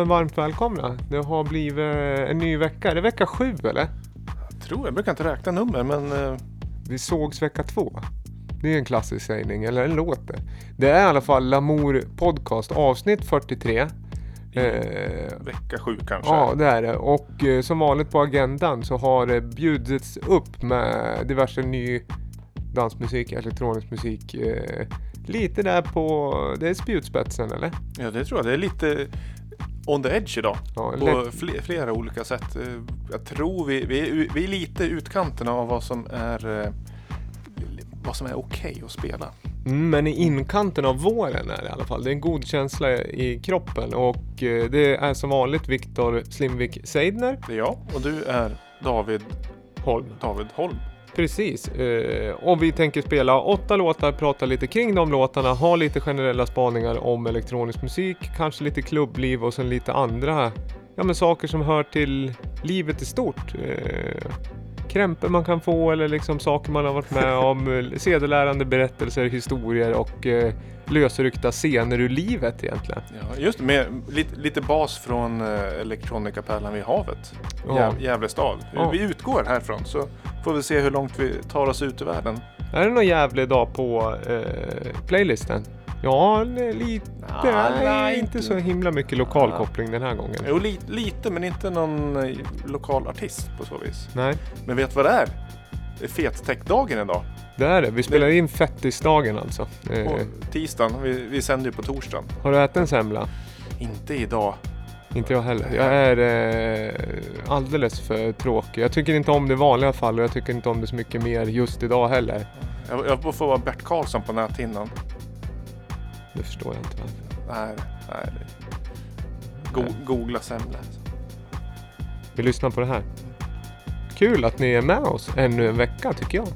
Men varmt välkomna. Det har blivit en ny vecka. Är det vecka sju eller? Jag tror, jag brukar inte räkna nummer men eh, Vi sågs vecka två. Det är en klassisk sägning, eller en låt det. Det är i alla fall Lamour Podcast avsnitt 43. Eh, vecka sju kanske. ja, det är det. Och eh, som vanligt på agendan så har det bjudits upp med diverse ny dansmusik, elektronisk musik. Eh, lite där på, det är spjutspetsen eller? Ja, det tror jag. Det är lite on the edge idag. Ja, På lätt- fle- flera olika sätt. Eh, Jag tror vi, vi, vi är lite utkanten av vad som är eh, vad som är okej att spela. Mm, men i inkanten av våren är det i alla fall. Det är en god känsla i kroppen och eh, det är som vanligt Viktor Slimvik Seidner Det är jag och du är David, Holm. David Holm. Precis. Eh, och vi tänker spela åtta låtar, prata lite kring de låtarna, ha lite generella spaningar om elektronisk musik, kanske lite klubbliv och sen lite andra ja, men saker som hör till livet i stort. Eh, Krämpor man kan få eller liksom saker man har varit med om, sedelärande berättelser, historier och eh, lösryckta scener ur livet egentligen. Ja, just det, med lite, lite bas från eh, Elektronikapärlan vid havet. Ja. Gäv, Gävle stad. Ja. Vi utgår härifrån så får vi se hur långt vi tar oss ut i världen. Är det någon jävla dag på eh, playlisten? Ja, li- lite. Ja, nej, inte så himla mycket lokal koppling den här gången. Jo, li, lite men inte någon eh, lokal artist på så vis. Nej, Men vet vad det är? Det är fettech-dagen idag. det är det. Vi spelar in fettisdagen alltså. På Eh, tisdagen. Vi, vi sänder ju på torsdagen. har du ätit en semla? Inte idag. Inte jag heller. Jag är eh, alldeles för tråkig. Jag tycker inte om det i vanliga fall och jag tycker inte om det så mycket mer just idag heller. Jag, jag får vara Bert Karlsson på näthinnan. Det förstår jag inte varför. Nej, nej. Go, googla semla. Vi lyssnar på det här. Kul att ni är med oss ännu en vecka tycker jag.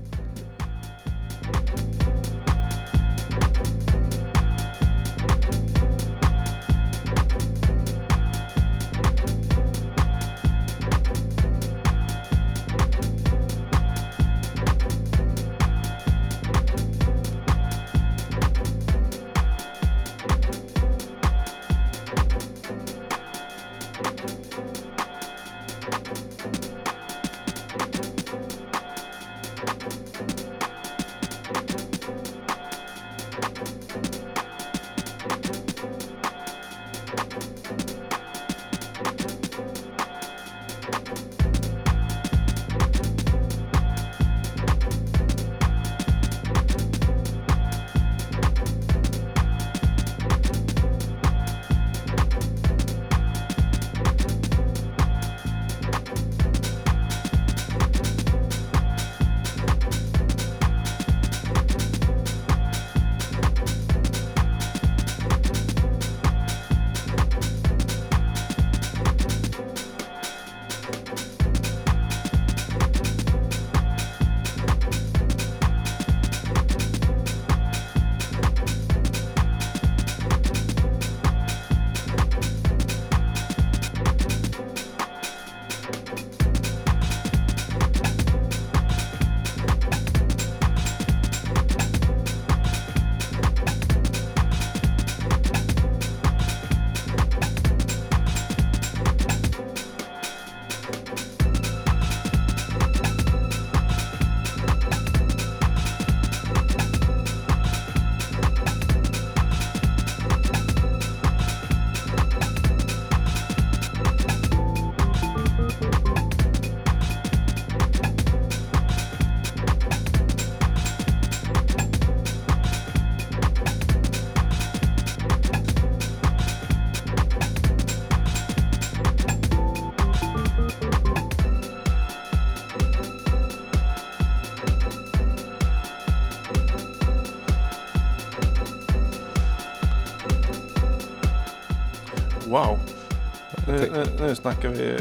Nu, snackar vi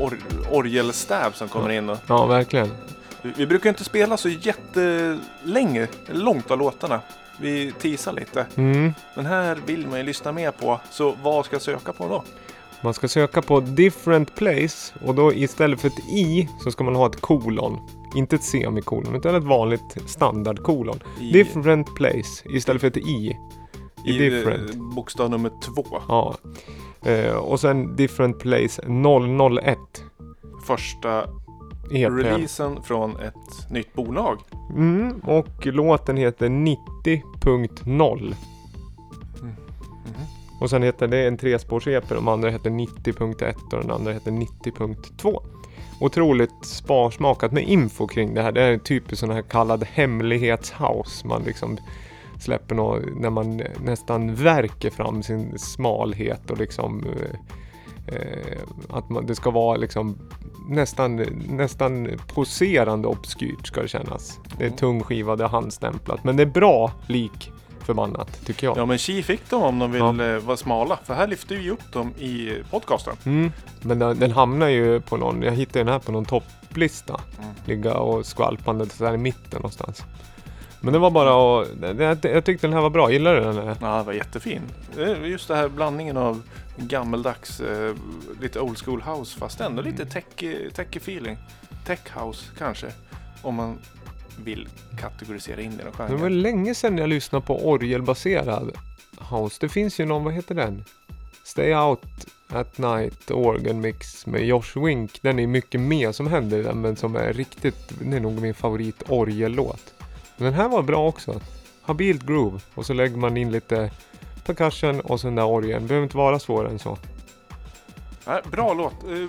or, orgelstäv som kommer in. Och, Ja, verkligen. vi, vi brukar inte spela så jättelänge, långt av låtarna. Vi teasar lite. Mm. Men här vill man ju lyssna mer på. Så vad ska jag söka på då? Man ska söka på different place och då istället för ett i så ska man ha ett kolon. Inte ett semikolon utan ett vanligt standardkolon. I- Different place istället för ett i. I different. eh, bokstav nummer två. Ja. Eh, och sen Different Place 001 Första EP. releasen från ett nytt bolag. Mm, och låten heter 90.0. Mhm. Och sen heter det en trespårs-EP. De andra heter 90.1 och den andra heter 90.2. Otroligt sparsmakat med info kring det här. Det är typiskt sån här kallad hemlighetshouse. Man liksom släpper något när man nästan verkar fram sin smalhet och liksom eh, eh, att man, det ska vara liksom nästan, nästan poserande obskyrt ska det kännas. Det är Mm. tung skiva, det är handstämplat. Men det är bra lik förbannat tycker jag. Ja men Chi fick dem om de vill Ja. eh, vara smala. För här lyfter vi upp dem i podcasten. Mm. Men den, den hamnar ju på någon, jag hittade den här på någon topplista. Mm. Ligga och skvalpande så här i mitten någonstans. Men det var bara att, jag tyckte den här var bra, gillar du den? Eller? Ja, det var jättefin. Just det här blandningen av gammeldags, eh, lite old school house fast ändå lite tech, techy feeling. Tech house kanske. Om man vill kategorisera in i någon Det var länge sedan jag lyssnade på orgelbaserad house. Det finns ju någon, vad heter den? Stay Out at Night Organ Mix med Josh Wink. Den är mycket mer som händer i den men som är riktigt, det är nog min favorit orgellåt. Men den här var bra också. Habilt groove och så lägger man in lite percussion och så den där orgeln. Behöver inte vara svårare än så. Nej, bra låt. Eh,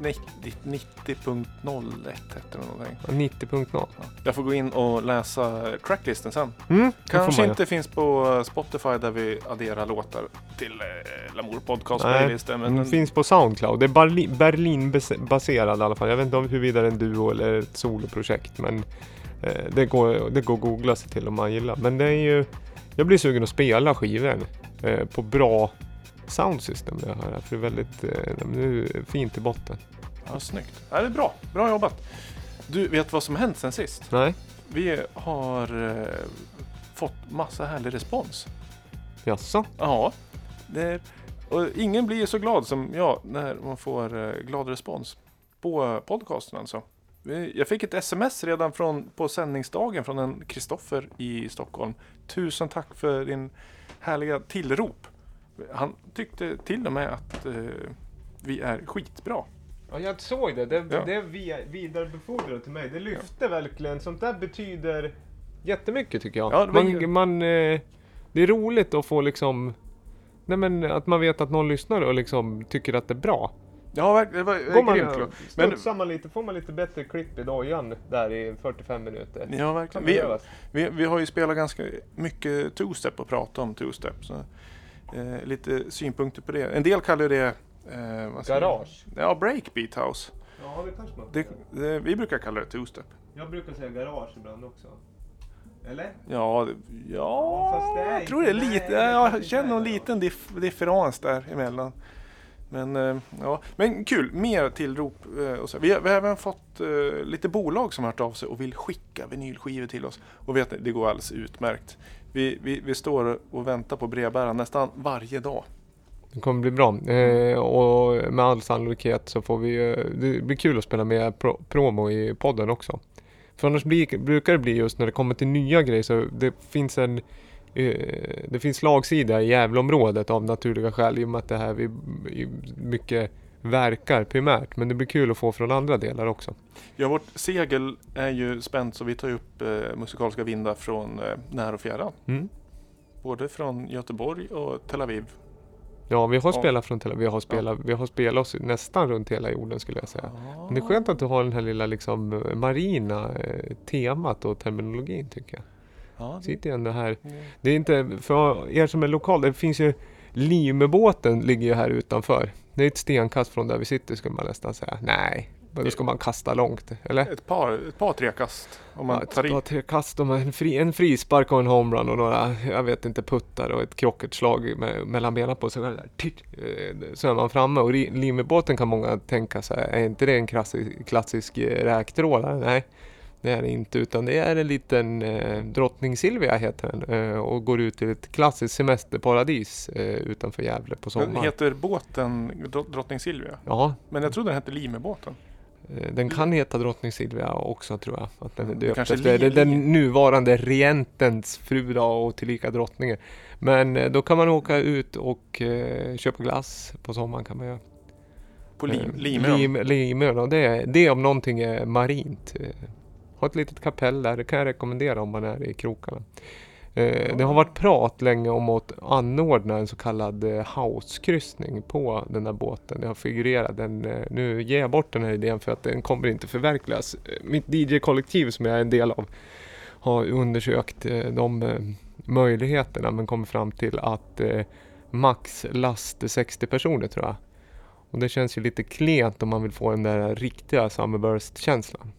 90 90.01 hette den någonting. 90.0. Ja. Jag får gå in och läsa tracklisten sen. Mm, Kanske inte finns på Spotify där vi adderar låtar till eh, Lamour Podcast playlisten. Men den finns på Soundcloud. Det är Berlin, Berlin-baserad i alla fall. Jag vet inte om huruvida det är en duo eller ett soloprojekt. Men eh, det, går, det går att googla sig till om man gillar. Men det är ju... Jag blir sugen att spela skivan eh, på bra soundsystem. Det här, för det är väldigt eh, det är fint i botten. Ja, snyggt. Ja, det är bra. Bra jobbat. Du, vet vad som hänt sen sist? Nej, Vi har eh, fått massa härlig respons. jaså? Ja. Det, och ingen blir så glad som jag när man får eh, glad respons på podcasten alltså. Jag fick ett sms redan från, på sändningsdagen från en Kristoffer i Stockholm. Tusen tack för din härliga tillrop. Han tyckte till och med att eh, vi är skitbra. Ja, jag såg det. Det, Ja. det vidarebefordrat till mig. Det lyfte verkligen. Sånt där betyder jättemycket tycker jag. Ja, det var ju- man, man, eh, det är roligt att få liksom Nej men att man vet att någon lyssnar och liksom tycker att det är bra. Ja. Det var, det Går man, grymt. studsar man lite får man lite bättre klipp i dojan där i 45 minuter. ja, verkligen. Vi, vi, vi har ju spelat ganska mycket two-step och pratat om two-step. Så, eh, lite synpunkter på det. En del kallar det eh? Garage. Ja, breakbeat house. Ja det kanske man Det, det, vi brukar kalla det two-step. Jag brukar säga garage ibland också. Eller? Ja, det- ja det är jag tror det är lite, nej, det ja, jag känner någon det liten dif, differens där emellan. Men, eh, ja. Men kul, mer tillrop. Eh, och så. Vi, har, vi har även fått eh, lite bolag som har hört av sig och vill skicka vinylskivor till oss. Och vet ni, det går alldeles utmärkt. Vi, vi, vi står och väntar på brevbäraren nästan varje dag. Det kommer bli bra. Eh, och med all sannolikhet så får vi Det blir kul att spela med pro, promo i podden också. För annars blir, brukar det bli just när det kommer till nya grejer så det finns en det finns lagsida i Gävleområdet av naturliga skäl i och med att det här vi mycket verkar primärt. Men det blir kul att få från andra delar också. Ja, vårt segel är ju spänt så vi tar upp eh, musikaliska vindar från eh, när och fjärran. Mm. Både från Göteborg och Tel Aviv. Ja, vi har Ja. spelat från Tel- vi har spelat, vi har spelat oss nästan runt hela jorden skulle jag säga. Men det är skönt att du har den här lilla liksom eh, marina eh, temat och terminologin tycker jag. Ja, det, Sitter ju ändå här. det, är inte, för er som är lokal, det finns ju Limebåten ligger ju här utanför. Det är ett stenkast från där vi sitter skulle man nästan säga. Nej, men då ska man kasta långt, eller? ett par, ett par tre kast om man Ja, tar ett par tre kast och en, fri, en frispark och en homerun och några, jag vet inte, puttar och ett krocketslag med, mellan benen på så, går det där, titt, eh, så är man framme. Och Limebåten kan många tänka sig, är inte det en klassisk, klassisk eh, räktrålare? Nej, det är det inte. Utan det är en liten eh, Drottning Silvia heter den eh, och går ut till ett klassiskt semesterparadis eh, utanför Gävle på Den sommaren. heter båten Dro- Drottning Silvia. Ja, Men jag trodde den hette Limebåten. Eh, Den kan heta drottning Silvia också tror jag. Att den är döpt efter li- den nuvarande regentens fru då, och tillika drottningen. Men eh, då kan man åka ut och eh, köpa glass på sommaren kan man göra. På lim, Eh, Limön. Lim, Limön och det, det om någonting är marint. Har ett litet kapell där, det kan jag rekommendera om man är i krokarna. Eh, Det har varit prat länge om att anordna en så kallad eh, hauskryssning på den här båten. Det har figurerat den, eh, nu ger jag bort den här idén för att den kommer inte förverkligas. Mitt DJ-kollektiv som jag är en del av har undersökt eh, de möjligheterna men kommit fram till att max last är 60 personer tror jag. Och det känns ju lite klent om man vill få den där riktiga Summerburst-känslan.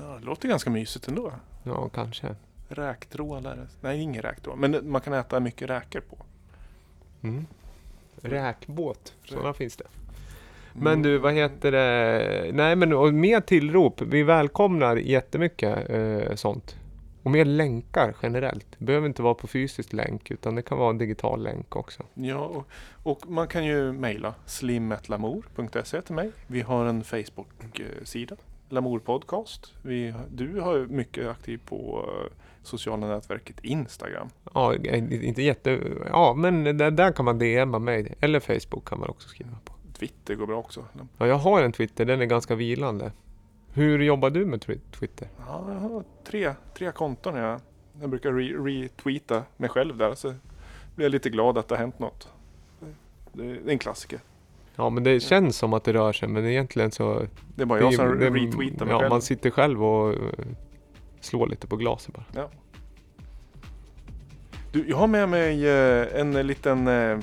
Ja, det låter ganska mysigt ändå. Ja, kanske. Räktrålare. Nej, ingen räktrål. Men man kan äta mycket räkor på. Mm. Räkbåt, sådana finns det. Mm. Men du, vad heter det? Nej, men och mer tillrop. Vi välkomnar jättemycket eh, sånt. Och mer länkar generellt. Det behöver inte vara på fysisk länk utan det kan vara en digital länk också. Ja, och, och man kan ju mejla slimmetlamour.se till mig. Vi har en Facebook-sida, Lamour Podcast. Vi, du har mycket aktiv på eh, sociala nätverket Instagram. Ja, eh, inte jätte... Ja, men där, där kan man DMa mig. Eller Facebook kan man också skriva på. Twitter går bra också. Ja, jag har en Twitter, den är ganska vilande. Hur jobbar du med twi- Twitter? Ja, jag har tre, tre konton. Jag, jag brukar re- retweeta mig själv där. Så blir jag lite glad att det har hänt något. Det är en klassiker. Ja, men det känns som att det rör sig, men egentligen så... Det är bara jag som det- retweetar mig Ja, själv. man sitter själv och eh, slår lite på glaset bara. Du, jag har med mig eh, en liten, eh,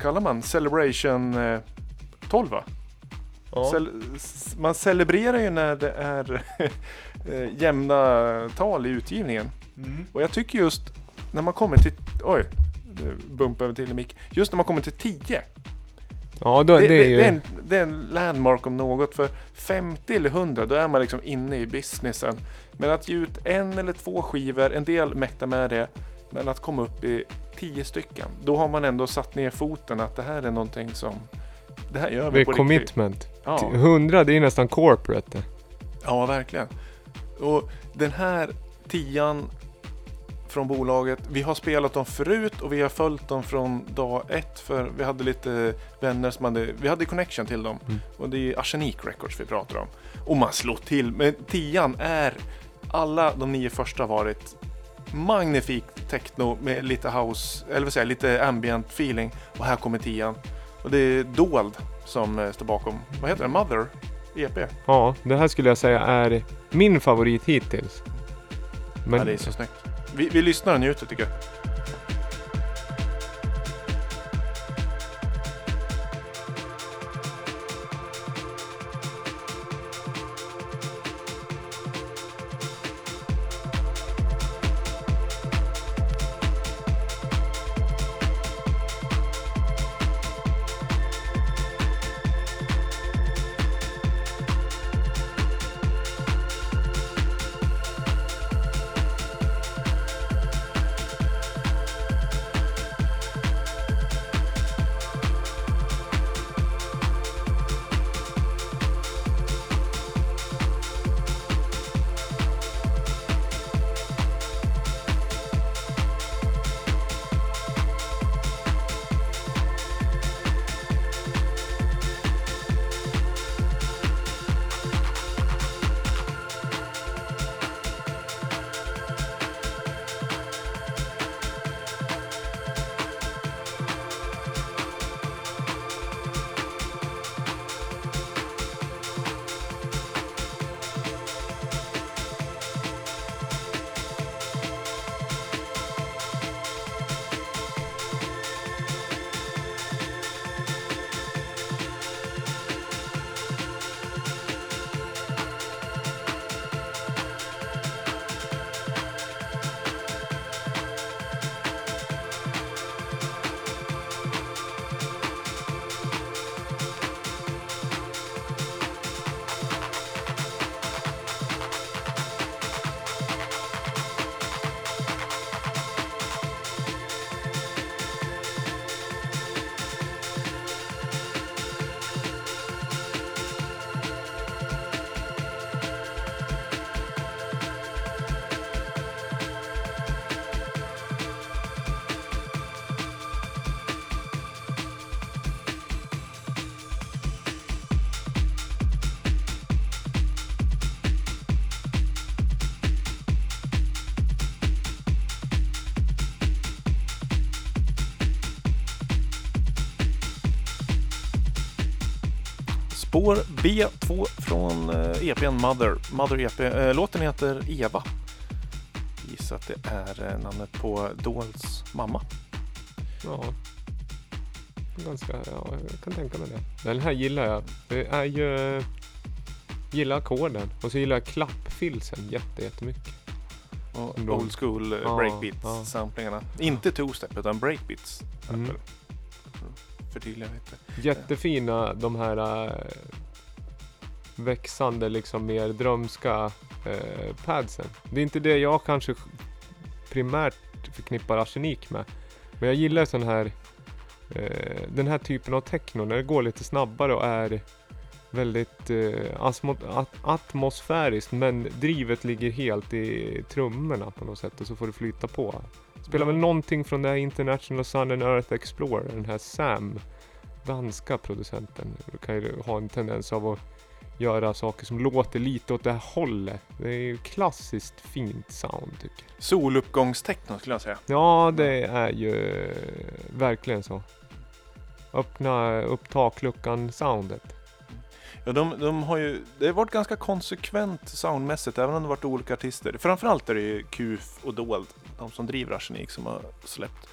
kallar man Celebration eh, 12 va? Cel- s- man celebrerar ju när det är jämna tal i utgivningen. Mm. Och jag tycker just när man kommer till, oj, nu bumpar vi till mick. Just när man kommer till 10. Ja, då, Det, det, det, är ju... det, är en, det är en landmark om något. För 50 eller 100 då är man liksom inne i businessen. Men att ge ut en eller två skivor, en del mäktar med det. Men att komma upp i 10 stycken. Då har man ändå satt ner foten att det här är någonting som det här gör det vi är på riktigt. commitment. Ja. 100, det är nästan corporate. Ja, verkligen. Och den här tian från bolaget, vi har spelat dem förut och vi har följt dem från dag ett för vi hade lite vänner som hade, vi hade connection till dem. Mm. Och det är Arsenik Records vi pratar om. Och man slår till, men tian är, alla de nio första har varit magnifik techno med lite house, eller vad säger lite ambient feeling. Och här kommer tian. Och det är Dold som eh, står bakom, vad heter det, Mother EP. Ja, det här skulle jag säga är min favorit hittills. Men Ja, det är så snyggt. Vi, vi lyssnar och njuter tycker jag. Spår B2 från eh, EPn Mother. Mother EP. Eh, låten heter Eva. Gissar att det är eh, namnet på Dols mamma. Ja. Ganska, ja, jag kan tänka mig det. Den här gillar jag. Det är ju... Gillar ackorden och så gillar jag klappfilsen jätte, jättemycket. Och old school eh, Ja, ja. Inte two-step utan breakbeats. Mm. Förtydliga. Jättefina de här äh, växande liksom mer drömska äh, padsen. Det är inte det jag kanske primärt förknippar arsenik med. Men jag gillar sån här äh, den här typen av techno när det går lite snabbare och är väldigt eh, at- atmosfäriskt men drivet ligger helt i trummorna på något sätt och så får det flyta på. Spelar väl någonting från det här International Sun and Earth Explorer, den här Sam, danska producenten. kan ju ha en tendens av att göra saker som låter lite åt det här hållet. Det är ju klassiskt fint sound tycker jag. Soluppgångstechno skulle jag säga. Ja, det är ju verkligen så. Öppna upp takluckan soundet. Ja, de, de har ju, det har varit ganska konsekvent soundmässigt även om det varit olika artister. Framförallt är det ju QF och Dold, de som driver Arsenik som har släppt.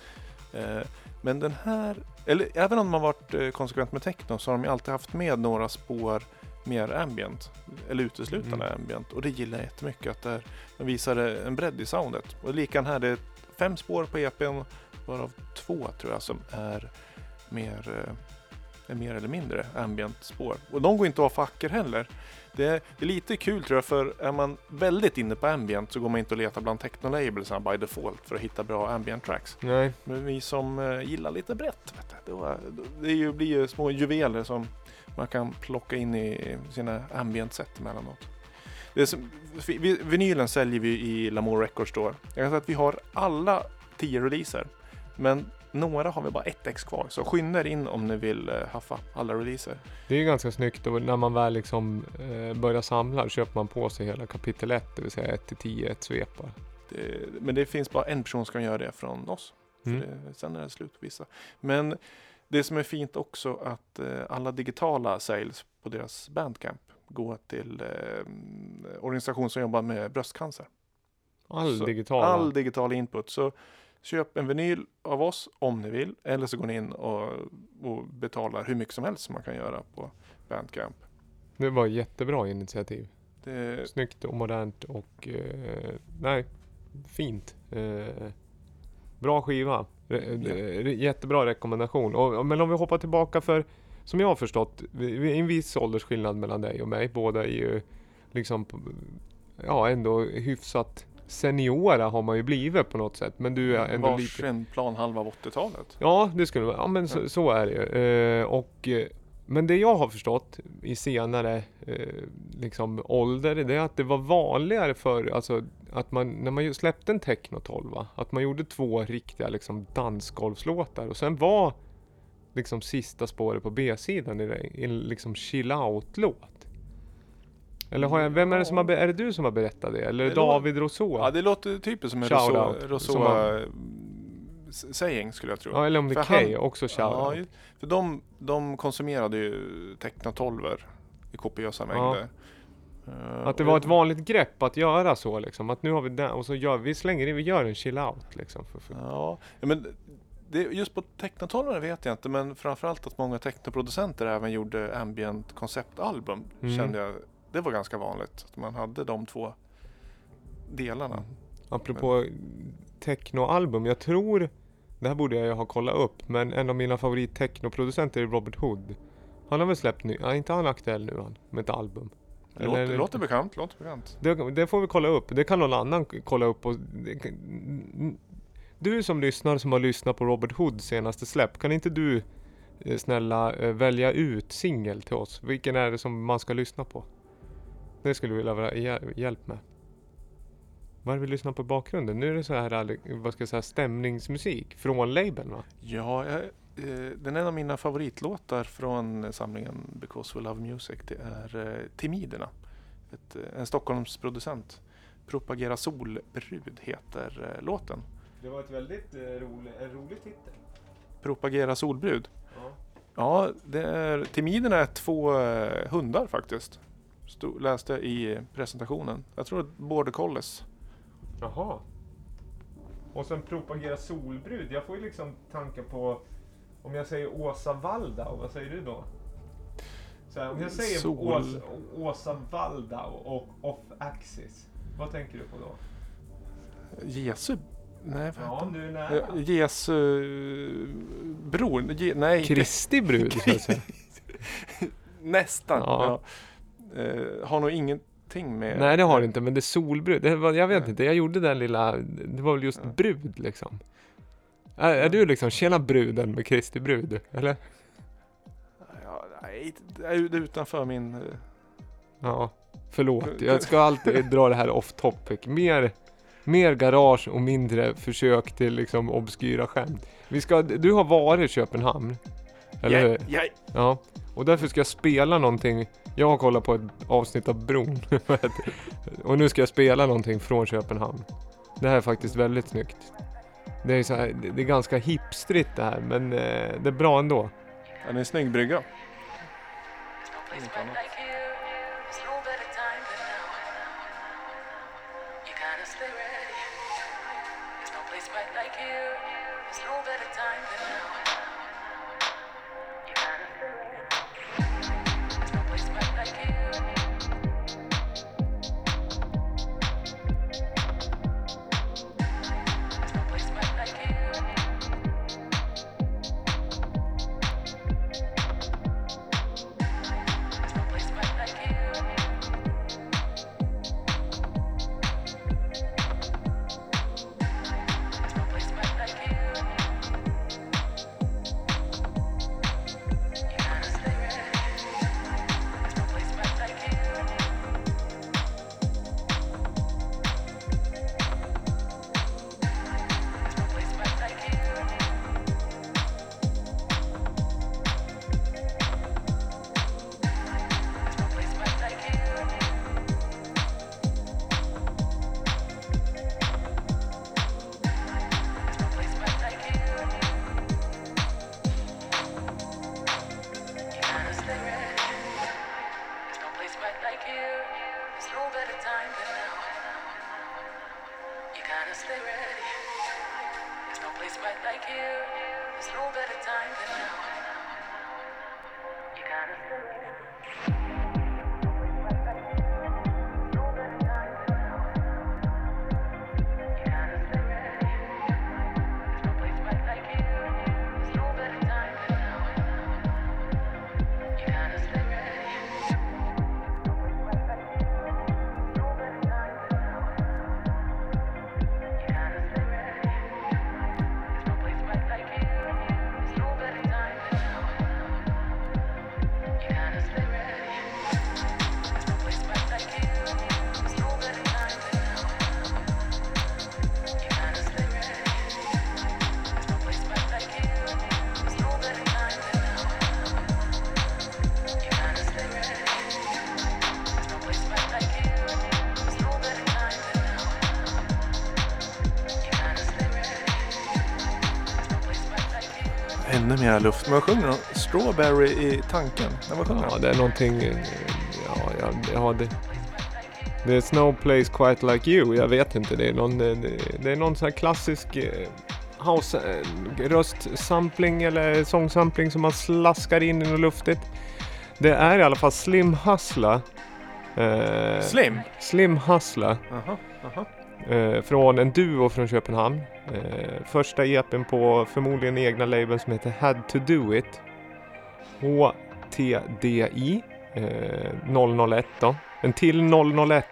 Eh, men den här, eller även om har varit eh, konsekvent med techno så har de ju alltid haft med några spår mer ambient. Eller uteslutande Mm. ambient. Och det gillar jag jättemycket att det är, de visar en bredd i soundet. Och likan här, det är fem spår på EPn varav två tror jag som är mer eh, är mer eller mindre ambient spår. Och de går inte av facker heller. Det är, det är lite kul tror jag för är man väldigt inne på ambient så går man inte och letar bland techno-labelsarna by default för att hitta bra ambient tracks. Nej, Men vi som eh, gillar lite brett, vet du, det blir ju små juveler som man kan plocka in i sina ambient-set emellanåt. Som, vi, vinylen säljer vi i Lamour Records Store. Jag kan säga att vi har alla tio releaser. Men några har vi bara ett ex kvar. Så skynda er in om ni vill eh, haffa alla releaser. det är ju ganska snyggt och när man väl liksom eh, börjar samla köper man på sig hela kapitel 1, det vill säga 1 till 10 ett svep bara. Det, men det finns bara en person som kan göra det från oss. Mm. det, sen är det slut på vissa. Men det som är fint också att eh, alla digitala sales på deras bandcamp går till eh, organisation som jobbar med bröstcancer. All Så digitala. All digital input. Så köp en vinyl av oss om ni vill. Eller så går ni in och, och betalar hur mycket som helst som man kan göra på bandcamp. Det var ett jättebra initiativ. Det, Snyggt och modernt och eh, nej, fint. Eh, bra skiva. Re, Ja. re, jättebra rekommendation. Och, och- men om vi hoppar tillbaka för, som jag har förstått, vi, en viss åldersskillnad mellan dig och mig. Båda är ju liksom, ja ändå hyfsat seniora har man ju blivit på något sätt. Men du är ändå lite... varsin plan halva av 80-talet. Ja, det skulle vara. Ja, men så, så är det ju. Eh, och, eh, men det jag har förstått i senare eh, liksom ålder, det är att det var vanligare för alltså att man, när man släppte en Techno 12, va, att man gjorde två riktiga liksom dansgolvslåtar och sen var liksom sista spåret på B-sidan i en liksom chill out-låt. Eller har jag, vem är det som har, är det du som har berättat det? Eller Det David Rousseau? Ja, det låter typiskt som en Rousseau, har- saying skulle jag tro. Ja, eller om det är Kay, också shout Ja, för de, de konsumerade ju 12 i kopiösa Ja. mängder. Eh, Att det var ett vanligt grepp att göra så liksom. Att nu har vi den och så gör vi slänger in, vi gör en chill out liksom. För, för. Ja, ja, men det, just på 12 vet jag inte, men framförallt att många technoproducenter även gjorde ambient konceptalbum Mm. kände jag. Det var ganska vanligt att man hade de två delarna. Apropå technoalbum, jag tror, det här borde jag ju ha kollat upp, men en av mina favorit technoproducenter är Robert Hood. Han har väl släppt nu, ja, inte han aktuell nu han, med ett album. Det låter, Eller- låter bekant, låter bekant. Det, det får vi kolla upp, det kan någon annan kolla upp och det Du som lyssnar som har lyssnat på Robert Hoods senaste släpp, kan inte du eh, snälla eh, välja ut singel till oss? Vilken är det som man ska lyssna på? Det skulle vi vilja ha hjäl- hjälp med. Vad är det vi lyssnar på i bakgrunden? Nu är det så här, eh, vad ska jag säga, stämningsmusik från labeln va? Ja, jag, eh, den är en av mina favoritlåtar från samlingen Because We Love Music. Det är eh, Timiderna. Ett, eh, en Stockholmsproducent. Propagera solbrud heter eh, låten. Det var ett väldigt rolig, en rolig titel. Propagera solbrud. Ja, det är, timiderna är två eh, hundar faktiskt. Stod, läste jag i presentationen. Jag tror att border collies. Jaha. Och sen propagera solbrud. Jag får ju liksom tankar på om jag säger Åsa Waldau, vad säger du då? Så här, om jag säger Sol. Åsa, Åsa Waldau och Off Axis, vad tänker du på då? Jesu... Nej, Ja, du är nära. Eh, Jesu bror? Je, nej, Kristi brud, nästan. Ja. Ja. Eh, har nog ingenting med... Nej, det har det inte, men det är solbrud. Det var, jag vet Nej. inte, jag gjorde den lilla, det var väl just Ja. brud liksom. Är, är du liksom, tjena bruden med Kristi brud, eller? Nej, det är det är utanför min... eh, Ja, förlåt. Jag ska alltid dra det här off topic. Mer, mer garage och mindre försök till liksom obskyra skämt. Vi ska, du har varit i Köpenhamn. Eller hur? Ja, ja. Och därför ska jag spela någonting. Jag har kollat på ett avsnitt av Bron. och nu ska jag spela någonting från Köpenhamn. Det här är faktiskt väldigt snyggt. Det är, så här, det är ganska hipstrigt det här, men eh, det är bra ändå. Ja, det är en snygg brygga. There's here. Ännu mer luft. Men vad sjunger de? Strawberry i tanken? Nej, vad sjunger Ja, de? det är någonting... eh, Ja, ja, ja det... There's no place quite like you. Jag vet inte. Det är någon, det, det- det är någon sån här klassisk eh, house eh, röstsampling eller sångsampling som man slaskar in i något luftigt. Det är i alla fall Slim Hustla. Eh, Slim? Slim Hustla. Aha, aha. Eh, från en duo från Köpenhamn. Eh, första EPn på förmodligen egna labeln som heter Had to do it. HTDI eh, 001 då. En till 001.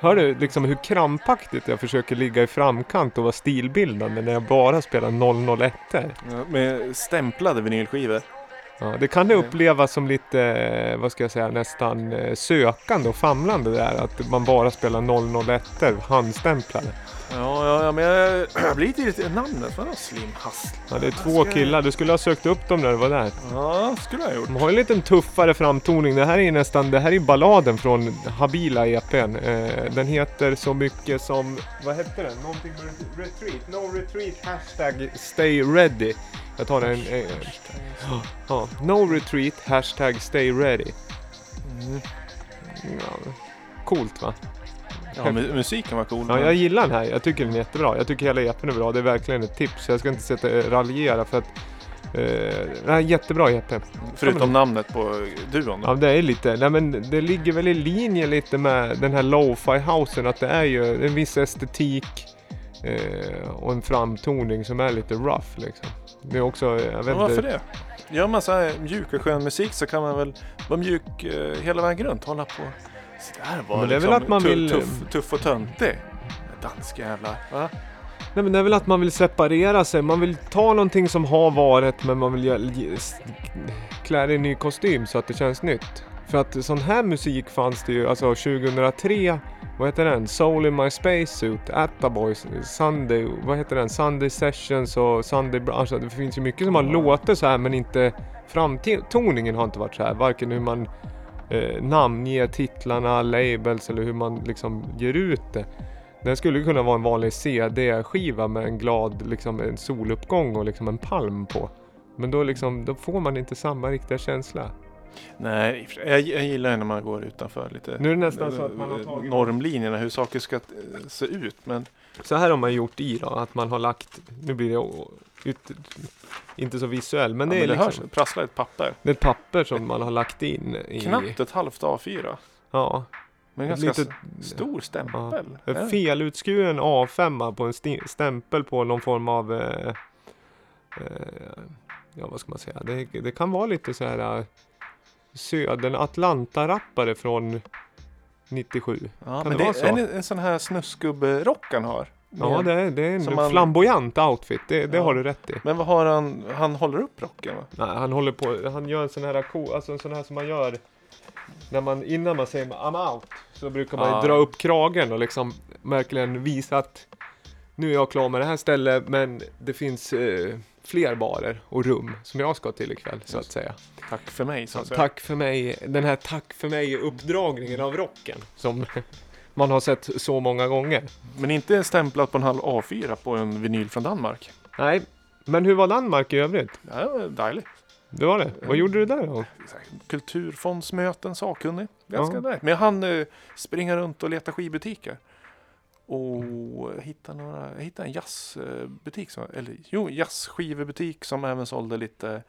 Hör du liksom hur krampaktigt jag försöker ligga i framkant och vara stilbildande när jag bara spelar 001 Ja, med stämplade vinylskivor. Ja, det kan upplevas som lite, eh, vad ska jag säga, nästan eh, sökande och famlande där. Att man bara spelar 001 handstämplade. Ja, ja, ja, men jag, jag blir lite irriterad. Namnet, vadå Slim Hustle? Ja, det är två killar. Du skulle ha sökt upp dem när du var där. Ja, skulle jag ha gjort. De har en liten tuffare framtoning. Det här är nästan, det här är balladen från Habila EPn. Eh, den heter så mycket som, vad hette den? Någonting med retreat, no retreat, hashtag stay ready. Jag tar den, eh, ja, no retreat, hashtag stay ready. Mm. Ja, coolt va? Ja, mu- musiken var cool. Ja, jag gillar den här. Jag tycker den är jättebra. Jag tycker hela EPn är bra. Det är verkligen ett tips. Jag ska inte sätta eh, raljera för att eh, det här är jättebra EP. Förutom namnet på duon. då. Ja, det är lite, nej men det ligger väl i linje lite med den här lo-fi housen att det är ju en viss estetik eh, och en framtoning som är lite rough liksom. Det är också, jag vet Men varför inte. det? Gör man så här mjuk och skön musik så kan man väl vara mjuk eh, hela vägen runt. Hålla på sådär var Men det är väl att man tu- vill- Tuff, tuff och töntig. Dansk jävla... Va? Nej men det är väl att man vill separera sig. Man vill ta någonting som har varit men man vill klä det i ny kostym så att det känns nytt. För att sån här musik fanns det ju, alltså 2003, vad heter den? Soul in my spacesuit, Atta Boys, Sunday, vad heter den? Sunday Sessions och Sunday Br- alltså det finns ju mycket som har låtit så här men inte framtoningen har inte varit så här. Varken hur man eh, namnger titlarna, labels eller hur man liksom ger ut det. Den skulle kunna vara en vanlig CD-skiva med en glad liksom en soluppgång och liksom en palm på. Men då liksom, då får man inte samma riktiga känsla. Nej, jag, jag gillar när man går utanför lite Nu är det nästan så att man har tagit- normlinjerna, hur saker ska eh, se ut. Men Så här har man gjort i då, att man har lagt, nu blir det ut, inte så visuell, men det det, är ja, men det liksom, hörs, prasslar ett papper. det är ett papper som man har lagt in i. Knappt ett halvt A4. Ja, Men ganska s- stor stämpel. en Ja. felutskuren A5 på en stämpel på någon form av, eh, eh, ja vad ska man säga, det, det kan vara lite så här eh, Södern Atlanta-rappare från 97. Ja, Kan men det det vara så? är en, en sån här snusgubbe-rock han har. Ja, det är, det är en man- flamboyant outfit, det, det Ja. har du rätt i. Men vad har han? Han håller upp rocken va? Nej, han håller på, han gör en sån här, ko- alltså en sån här som man gör när man, innan man säger I'm out, så brukar man Ah. dra upp kragen och liksom verkligen visa att nu är jag klar med det här stället, men det finns eh, fler barer och rum som jag ska till ikväll, så att säga. Tack för mig så att säga. Tack för mig, den här tack för mig uppdragningen av rocken som man har sett så många gånger. Men inte stämplat på en halv A4 på en vinyl från Danmark. Nej, men hur var Danmark i övrigt? Ja, dejligt. Det var det. Vad gjorde du där då? Kulturfondsmöten, sakkunnig. Ganska Ja. Men hann eh, springa runt och leta skivbutiker. Och hitta några, jag hittade en jazzbutik, som, eller jo, jazzskivebutik som även sålde lite,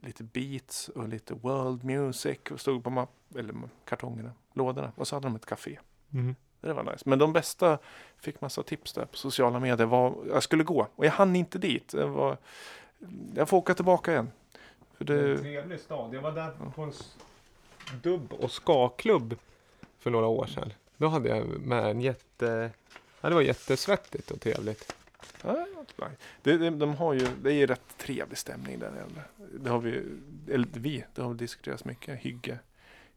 lite beats och lite world music och stod på mapp, eller kartongerna, lådorna. Och så hade de ett café. Mm. Det var nice. Men de bästa fick massa tips där på sociala medier. Var, jag skulle gå och jag hann inte dit. Det var, jag får åka tillbaka igen. För Det en trevlig stad. Jag var där på en dubb och ska-klubb för några år sedan. Då hade jag med en jätte... Ja, det var jättesvettigt och trevligt. ja, det, det, de har ju, det är ju rätt trevlig stämning där nere. Det har vi, eller vi, det har diskuterats mycket. Hygge,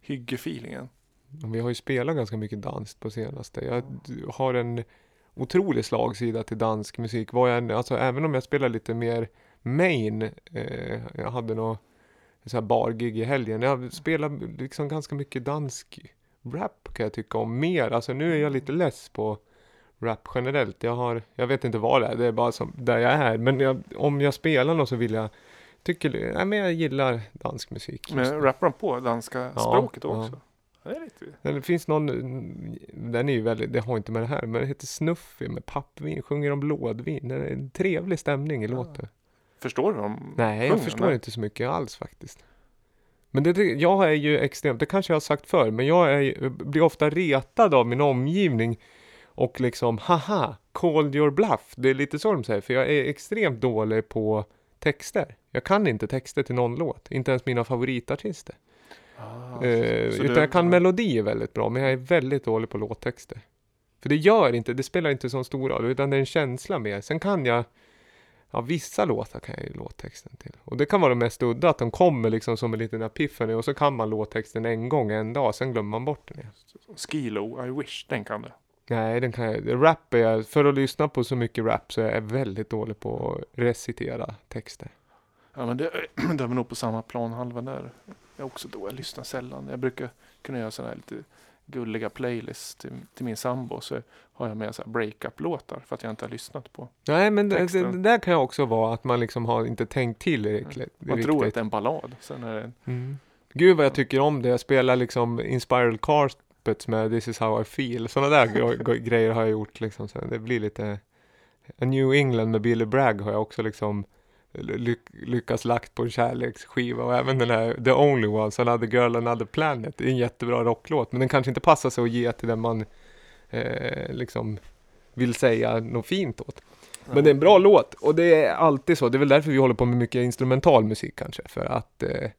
hyggefeelingen. Vi har ju spelat ganska mycket dans på senaste. Jag har en otrolig slagsida till dansk musik. Vad jag, än- alltså, även om jag spelar lite mer main. Eh, jag hade nog så här bargig i helgen. Jag spelar liksom ganska mycket dansk rap kan jag tycka om mer. Alltså nu är jag lite less på rap generellt. Jag har, jag vet inte vad det är, det är bara som där jag är. Men jag, om jag spelar något så vill jag, tycker, nej men jag gillar dansk musik. Men rappar de på danska språket också? Det är lite... Men Det finns någon, den är ju väldigt, det har inte med det här, men det heter Snuffy med pappvin, sjunger om blådvin. Det är en trevlig stämning i låten. Förstår du dem? Nej, jag sjunger, förstår nej. inte så mycket alls faktiskt. Men det, jag är ju extremt, det kanske jag har sagt förr, men jag är, blir ofta retad av min omgivning och liksom, haha, called your bluff. Det är lite så de säger, för jag är extremt dålig på texter. Jag kan inte texter till någon låt, inte ens mina favoritartister. Ah, Eh, så utan du- jag kan melodier väldigt bra, men jag är väldigt dålig på låttexter. För det gör inte, det spelar inte så stor roll, utan det är en känsla mer. Sen kan jag, ja vissa låtar kan jag ju låttexten till. Och det kan vara det mest udda, att de kommer liksom som en liten epiphany och så kan man låttexten en gång, en dag, sen glömmer man bort den igen. Skilo, I wish, den kan du. Nej, den kan jag, rap är jag, för att lyssna på så mycket rap så är jag väldigt dålig på att recitera texter. Ja, men det, det är nog på samma planhalva där. Jag är också då, jag lyssnar sällan. Jag brukar kunna göra sådana här lite gulliga playlists till, till min sambo. Så har jag med så breakup-låtar för att jag inte har lyssnat på. Nej, men det, det, där kan jag också vara att man liksom har inte tänkt till riktigt. Man tror att det är en ballad. Sen är det, Mm. Gud vad jag tycker om det. Jag spelar liksom Inspiral Carpets med This is how I feel. Sådana där gre- gre- grejer har jag gjort liksom. Så det blir lite... A New England med Billy Bragg har jag också liksom ly lyckats lagt på en kärleksskiva och även den här The Only Ones, Another Girl, Another Planet. Det är en jättebra rocklåt men den kanske inte passar sig att ge till den man eh, liksom vill säga något fint åt. Men det är en bra låt och det är alltid så. Det är väl därför vi håller på med mycket instrumental musik kanske. För att eh,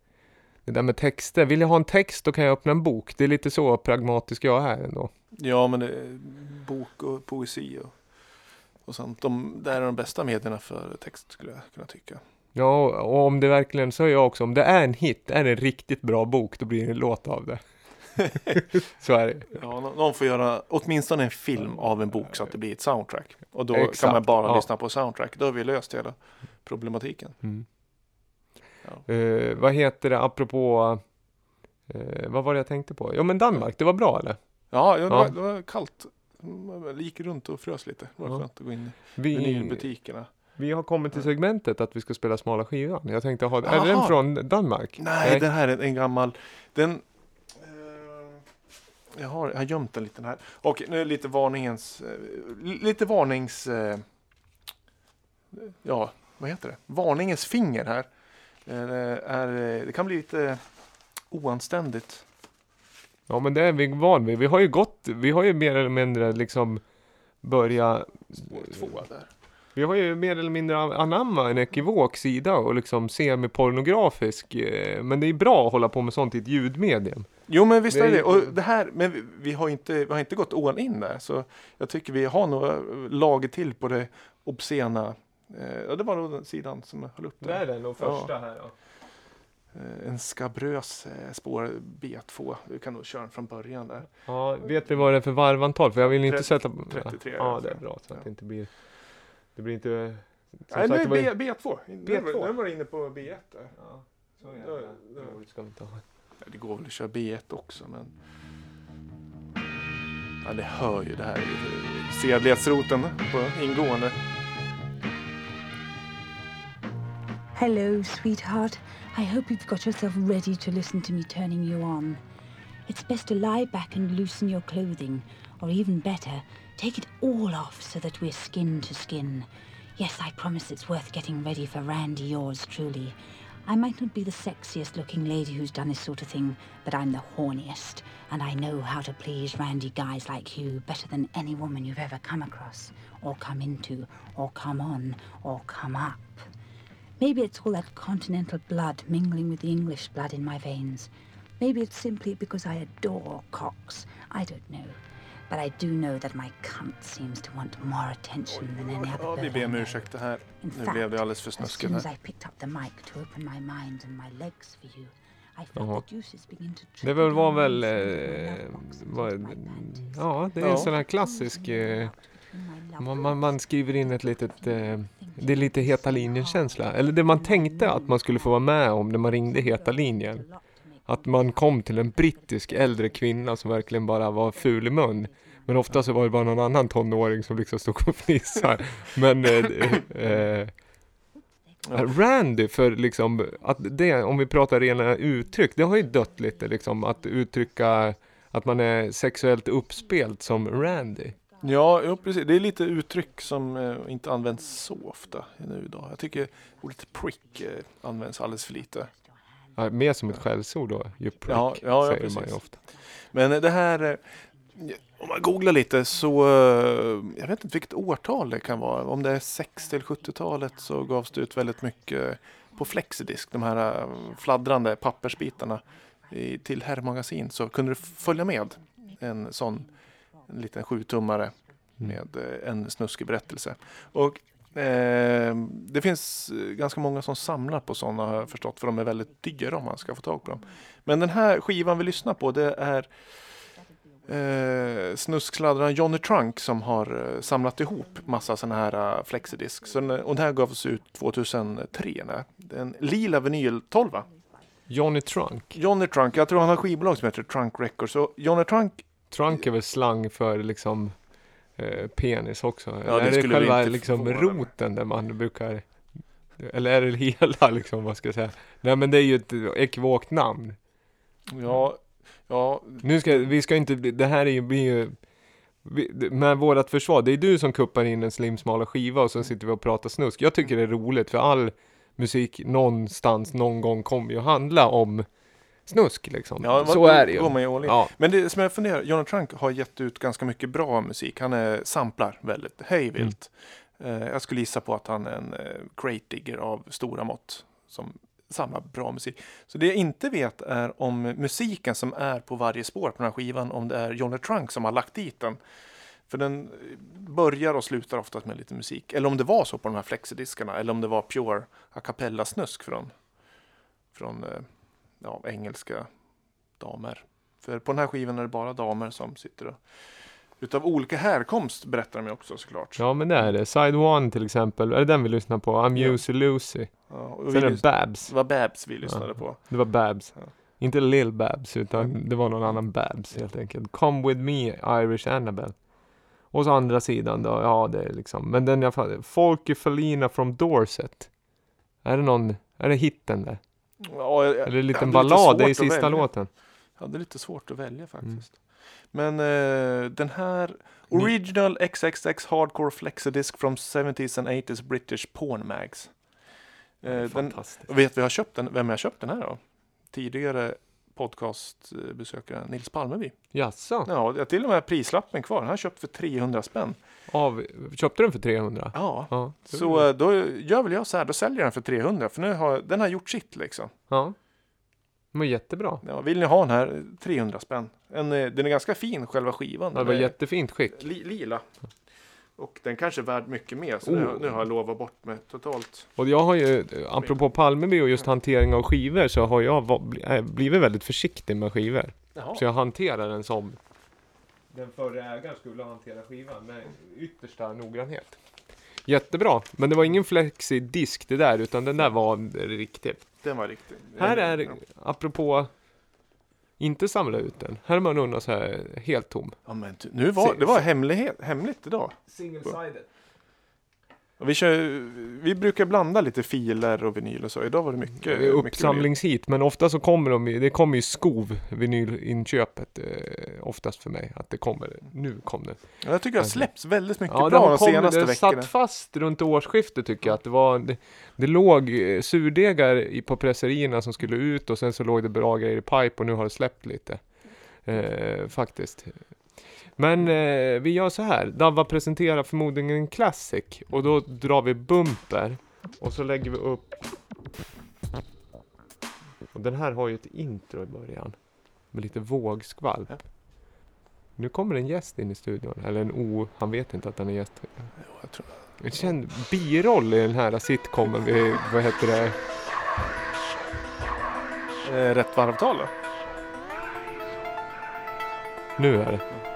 det där med texter, vill jag ha en text då kan jag öppna en bok. Det är lite så pragmatisk jag är ändå. Ja, men det är bok och poesi och, sånt. De, det är de bästa medierna för text skulle jag kunna tycka. Ja, och om det verkligen, så är jag också, om det är en hit, är det en riktigt bra bok, då blir det en låt av det. så är det. Ja, nå- någon får göra åtminstone en film av en bok så att det blir ett soundtrack. Och då Exakt, kan man bara ja. lyssna på soundtrack. Då har vi löst hela problematiken. Mm. Ja. Eh, vad heter det, apropå, eh, vad var det jag tänkte på? Ja men Danmark, det var bra eller? Ja, ja, det, Ja. Var, det var kallt. Gick runt och frös lite. Det var Ja. skönt att gå in i Vi, vinylbutikerna. vi har kommit till segmentet att vi ska spela smala skivan. Jag tänkte ha, är Aha. den från Danmark? Nej, det här är en gammal. Den... eh, jag, har, jag har gömt den lite här. Och nu är lite varningens... eh, lite varnings... eh, ja, vad heter det? Varningens finger här. Det är, det kan bli lite oanständigt. Ja men det är vi van vid. Vi har ju gått, vi har ju mer eller mindre liksom börja Två där. Vi har ju mer eller mindre anamma en ekivok sida och liksom semi-pornografisk. eh, Men det är bra att hålla på med sånt i ett ljudmedium. Jo men visst Det är är det. ju- Och det här, men vi, vi, har inte, vi har inte gått all in där. Så jag tycker vi har några lager till på det obscena. Eh, ja, det var nog den sidan som jag höll upp där. den och första här då. Eh, en skabrös eh, spår B2. Vi kan nog köra den från början där. Ja, vet vi vad det är för varvantal? För jag vill inte 30 sätta... 33 Ja, det är bra så att Ja. det inte blir... Det blir inte... Som Nej, sagt, nu det var B, B2. Nu var- B2. Nu var det inne på B1 där. Ja, så är det. ska inte ha. Ja, Det går väl att köra B1 också men... Ja, det hör ju det här är ju sedlighetsroten på ingående. Hello, sweetheart. I hope you've got yourself ready to listen to me turning you on. It's best to lie back and loosen your clothing, or even better, take it all off so that we're skin to skin. Yes, I promise it's worth getting ready for Randy, yours truly. I might not be the sexiest looking lady who's done this sort of thing, but I'm the horniest, and I know how to please Randy guys like you better than any woman you've ever come across, or come into, or come on, or come up. Maybe it's all that continental blood mingling with the English blood in my veins. Maybe it's simply because I adore cocks. I don't know. But I do know that my cunt seems to want more attention than any other Ja, vi bird ber om ursäkt det här. In Nu fact, blev det alldeles för As snuskigt soon as här. I picked up the mic to open my mind and my legs for you, I felt Jaha. the juices begin to Det väl var väl... Eh, panties. ja, det är en sån här klassisk... Eh, man, man, man skriver in ett litet... Eh, det är lite heta linjen-känsla. Eller det man tänkte att man skulle få vara med om när man ringde heta linjen. Att man kom till en brittisk äldre kvinna som verkligen bara var ful i mun. Men ofta så var det bara någon annan tonåring som liksom stod och fnissade. Men eh, eh, eh, Randy för liksom, att det, om vi pratar rena uttryck, det har ju dött lite liksom att uttrycka att man är sexuellt uppspelt som Randy. Ja, jo, precis. Det är lite uttryck som eh, inte används så ofta nu idag. Jag tycker ordet prick eh, används alldeles för lite. Ja, mer som ett skällsord då, ju prick, Ja, ja, ja, säger man ju precis. ofta. Men eh, det här, eh, om man googlar lite så, eh, jag vet inte vilket årtal det kan vara. Om det är 60 eller 70-talet så gavs det ut väldigt mycket på Flexidisk, de här fladdrande pappersbitarna i, till herrmagasin. Så kunde du följa med en sån en liten sjutummare med eh, en snuskig berättelse. Och eh, det finns eh, ganska många som samlar på sådana har jag förstått, för de är väldigt dyra om man ska få tag på dem. Men den här skivan vi lyssnar på, det är eh, snusksladdaren Johnny Trunk som har eh, samlat ihop massa sådana här uh, flexidisk. Så, den- och den här gavs ut 2003. Nej. En lila vinyl 12 Johnny Trunk. Johnny Trunk, jag tror han har skivbolag som heter Trunk Records. Så Johnny Trunk, Trunk är väl slang för liksom eh, penis också? det eller är det själva liksom roten där man brukar eller är det hela liksom, vad ska jag säga? Nej men det är ju ett ekivokt namn. ja, ja, Nu ska, vi ska inte, bli- det här är ju, blir ju vi, med vårat försvar, det är du som kuppar in en slimsmala skiva och så sitter vi och pratar snusk. Jag tycker det är roligt för all musik någonstans, någon gång kommer ju handla om snusk liksom. ja så är det ju. går man ju all in. Ja, Men det som jag funderar, Johnny Trunk har gett ut ganska mycket bra musik. Han är samplar väldigt hejvilt. Mm. Eh, jag skulle gissa på att han är en eh, crate digger av stora mått som samlar bra musik. Så det jag inte vet är om musiken som är på varje spår på den här skivan, om det är Johnny Trunk som har lagt dit den. För den eh, börjar och slutar oftast med lite musik. Eller om det var så på de här flexidiskarna, eller om det var pure a cappella snusk från, från eh, ja, engelska damer. För på den här skivan är det bara damer som sitter och utav olika härkomst berättar de ju också såklart. ja men det är det. Side One till exempel, är det den vi lyssnar på? I'm Ja. Lucy Lucy. Ja, och Sen är det Babs. det var Babs vi lyssnade Ja. på. Det var Babs. Ja. Inte Lil Babs, utan det var någon annan Babs helt enkelt. Come with me, Irish Annabelle. Och så andra sidan då, ja det är liksom, men den jag fattar, Folky Felina from Dorset. Är det någon, är det hitten där? Ja, jag- Eller en liten ballad, det är sista välja. låten. Jag hade lite svårt att välja faktiskt. Mm. Men eh, den här Ni- Original XXX Hardcore Flexodisc from 70s and 80s British Porn Mags. Eh, den, vet vi har köpt den, vem jag har köpt den här då? Tidigare podcastbesökare Nils Palmeby. Jaså? Ja, jag har till och med prislappen kvar. Han har köpt för 300 spänn. Av, köpte den för 300? Ja, Ja. så eh, då gör väl jag så här, då säljer jag den för 300 för nu har den har gjort sitt liksom. Ja. Men jättebra. Ja, vill ni ha den här 300 spänn? En, eh, den är ganska fin själva skivan. Det Den var jättefint skick. li, lila. Och den kanske är värd mycket mer. Så Oh. nu, nu har jag lovat bort med totalt. Och jag har ju, apropå Palmeby och just hantering av skivor, så har jag äh, blivit väldigt försiktig med skivor. Jaha. Så jag hanterar den som den förre ägaren skulle hantera skivan med yttersta noggrannhet. Jättebra, men det var ingen flexi-disk det där, utan den där var riktig. Den var riktig. Här är, Ja. apropå inte samla ut den, här är man undan så här helt tom. Ja, men nu var, det var hemlighet, hemligt idag. Single-sided. Och vi, kör, vi brukar blanda lite filer och vinyl och så. Idag var det mycket. Det uppsamlingshit, men ofta så kommer de det kommer ju skov vinylinköpet eh, oftast för mig. Att det kommer, nu kom det. Ja, Jag tycker det har släppts väldigt mycket Ja, det bra de kommit, senaste det veckorna. satt fast runt årsskiftet tycker jag. Att det, var, det, det låg eh, surdegar på presserierna som skulle ut och sen så låg det bra grejer i pipe och nu har det släppt lite. Eh, faktiskt. Men eh, vi gör så här. Davva presenterar förmodligen en classic och då drar vi bumper och så lägger vi upp och den här har ju ett intro i början med lite vågskvalp. Ja. Nu kommer en gäst in i studion, eller en o, han vet inte att han är gäst. Jo, jag tror- En känd biroll i den här sitcomen, vad heter det? Eh, rätt varvtal då? Nu är det.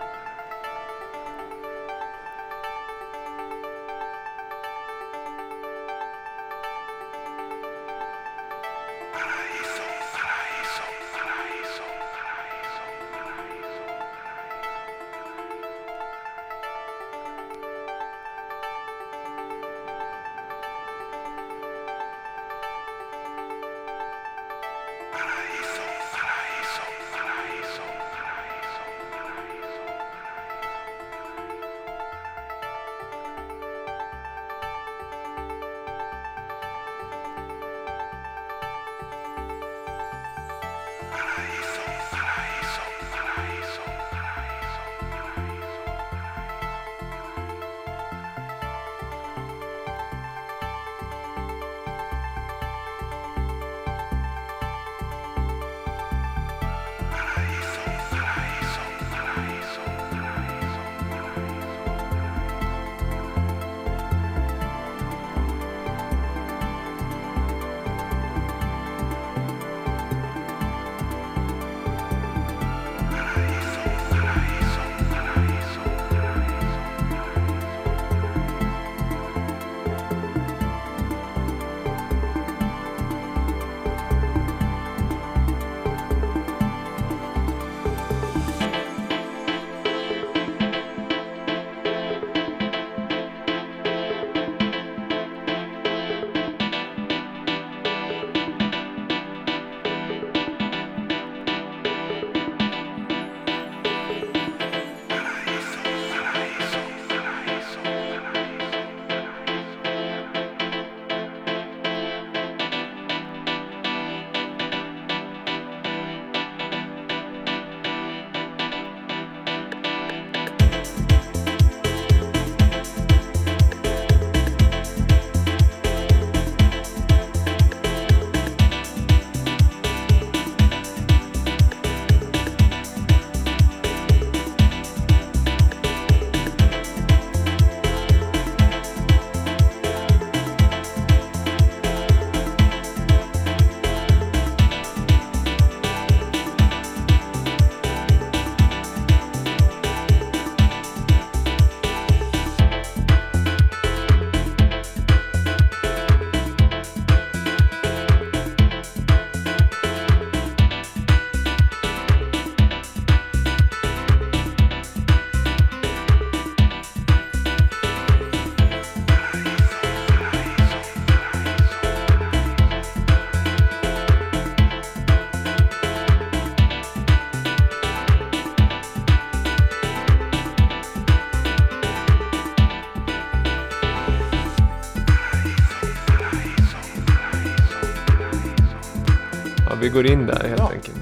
Går in där helt Ja. enkelt.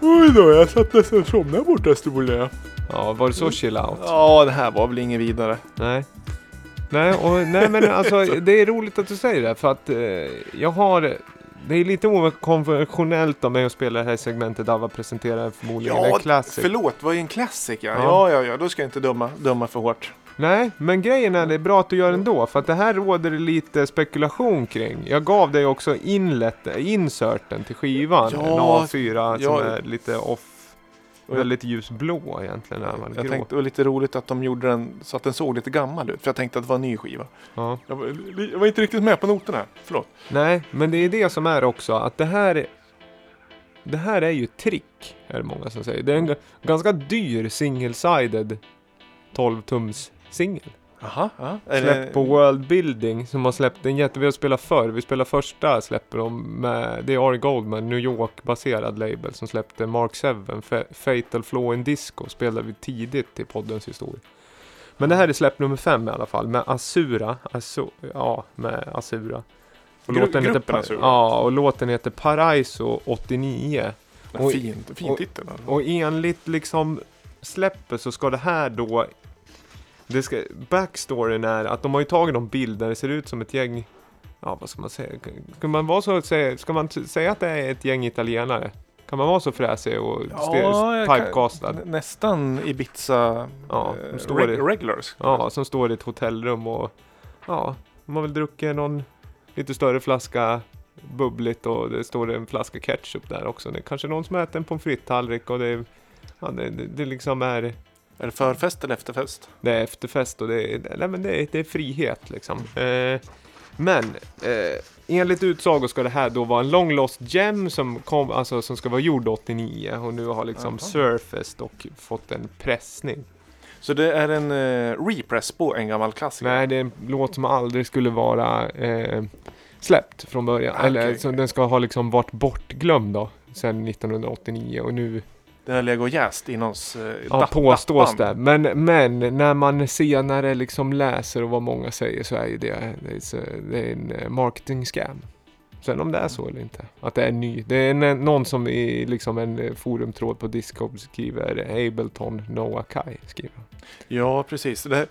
Oj då, jag satt nästan och somnade borta stolen. Ja, var det så chill out? Ja, det här var väl inget vidare. Nej. Nej, och, nej men alltså det är roligt att du säger det för att eh, jag har det är lite okonventionellt av mig att spela det här segmentet av att presentera förmodligen en classic. förlåt, vad är en classic? Ja, Ja. ja, ja, ja då ska jag inte döma, döma för hårt. Nej, men grejen är det är bra att du gör ändå för att det här råder det lite spekulation kring. Jag gav dig också inlet, inserten till skivan, Ja, en A4 ja. som är lite off, väldigt ljusblå egentligen. Är man Jag grå. tänkte var lite roligt att de gjorde den så att den såg lite gammal ut. För jag tänkte att det var en ny skiva. Ja. Jag var, jag var inte riktigt med på noterna. Förlåt. Nej, men det är det som är också att det här Det här är ju ett trick, är det många som säger. Det är en ganska dyr single-sided 12-tums singel. Aha. Är Släppt på World Building som har släppt den jätte... Vi har spelat förr. Vi spelade första släpper de med... Det är Ari Goldman, New York-baserad label som släppte Mark 7, Fa- Fatal Flaw in Disco. Spelade vi tidigt i poddens historia. Men det här är släpp nummer fem i alla fall med Asura. Asu, ja, med Asura. Och Gru- låten heter, Asura? Ja, och låten heter Paraiso 89. och- fin, fin och- titel. alltså. Och enligt liksom släppet så ska det här då det ska, Backstoryn är att de har ju tagit de bilder, det ser ut som ett gäng Ja vad ska man säga? Ska man vara så ska man säga att det är ett gäng italienare? Kan man vara så fräsig och ja, typecastad? Nästan Ibiza Ja, eh, de står i- regulars. Ja, som står i ett hotellrum och Ja, de har väl druckit någon lite större flaska bubbligt och det står en flaska ketchup där också. Det är kanske någon som äter en pommes frites-tallrik och det, ja, det, det, det liksom är Är det förfest eller efterfest? Det är efterfest och det är, nej, men det är, det är frihet liksom. Eh, men eh, enligt utsago ska det här då vara en long lost gem som, kom, alltså, som ska vara gjord 89 och nu har liksom Jaha. surfaced och fått en pressning. Så det är en eh, repress på en gammal klassiker? Nej, det är en låt som aldrig skulle vara eh, släppt från början. Okej. Eller så den ska ha liksom varit bortglömd då, sedan 1989 och nu Den har legat och jäst i någons eh, Ja, dapp- påstås det. Men, men när man senare liksom läser och vad många säger så är ju det, det är, så- det är en eh, marketing scam. Sen om det är så eller inte. Att det är ny. Det är en, någon som i liksom en eh, forumtråd på Discord skriver Ableton Noah Kai skriver. Ja, precis. Det här...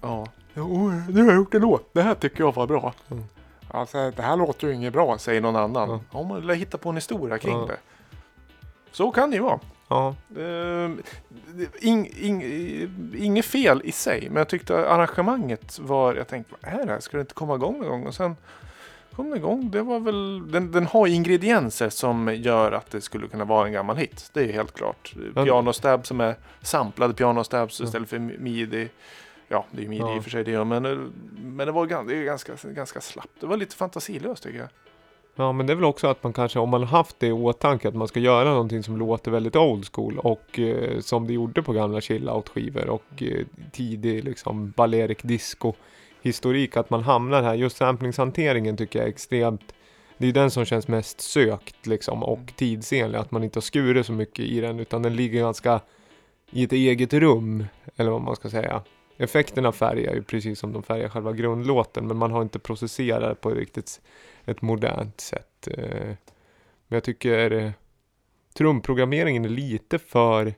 Ja. Jo, nu har jag gjort en låt. Det här tycker jag var bra. Mm. Alltså, det här låter ju inget bra, säger någon annan. Ja. Ja, man lär hitta på en historia kring Ja. det. Så kan det ju vara. Ja, Ehm, ing, ing, inget fel i sig, men jag tyckte arrangemanget var, jag tänkte, vad är det här? Ska det inte komma igång någon gång? Och sen kom det igång. Det var väl, den, den har ingredienser som gör att det skulle kunna vara en gammal hit. Det är helt klart. Pianostab som är samplade pianostabs Ja. istället för midi. Ja, det är ju midi Ja. i och för sig det, gör, men, eh, men det var gan- det är ganska, ganska slappt. Det var lite fantasilöst tycker jag. Ja men det är väl också att man kanske, om man har haft det i åtanke att man ska göra någonting som låter väldigt old school och eh, som det gjorde på gamla chill-out skivor och eh, tidig liksom Balearic disco historik att man hamnar här. Just samplingshanteringen tycker jag är extremt det är den som känns mest sökt liksom och tidsenlig. Att man inte har skurit så mycket i den utan den ligger ganska i ett eget rum. Eller vad man ska säga. Effekterna färgar ju precis som de färgar själva grundlåten men man har inte processerat på riktigt ett modernt sätt. eh. Men jag tycker trumprogrammeringen är lite för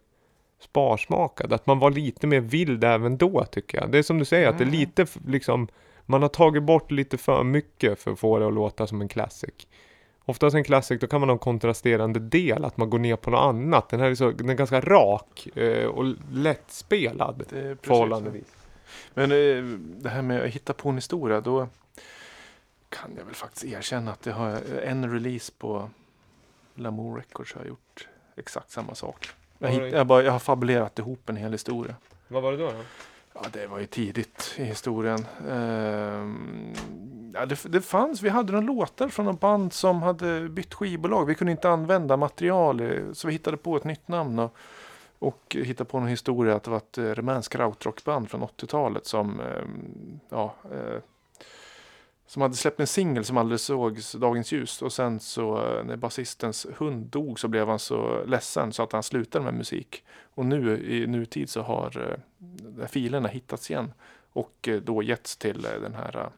sparsmakad. Att man var lite mer vild även då tycker jag. Det är som du säger att det är Mm. lite liksom man har tagit bort lite för mycket för att få det att låta som en classic. Oftast en classic, då kan man ha en kontrasterande del, att man går ner på något annat. Den här är, så, den är ganska rak eh, och lättspelad förhållandevis. Men eh, det här med att hitta på en historia, då kan jag väl faktiskt erkänna att det har en release på Lamour Records har jag gjort exakt samma sak. Jag, hitt, jag, bara, jag har fabulerat ihop en hel historia. Vad var det då? då? Ja, det var ju tidigt i historien. Ehm, ja, det, det fanns, vi hade några låtar från något band som hade bytt skivbolag. Vi kunde inte använda material, eh, så vi hittade på ett nytt namn. Och, och hittade på en historia att det var ett eh, rumänskt krautrockband från 80-talet som, ehm, ja, eh, som hade släppt en singel som aldrig såg dagens ljus. Och sen så eh, när basistens hund dog så blev han så ledsen så att han slutade med musik. Och nu i nutid så har eh, filerna hittats igen och eh, då getts till eh, den här eh,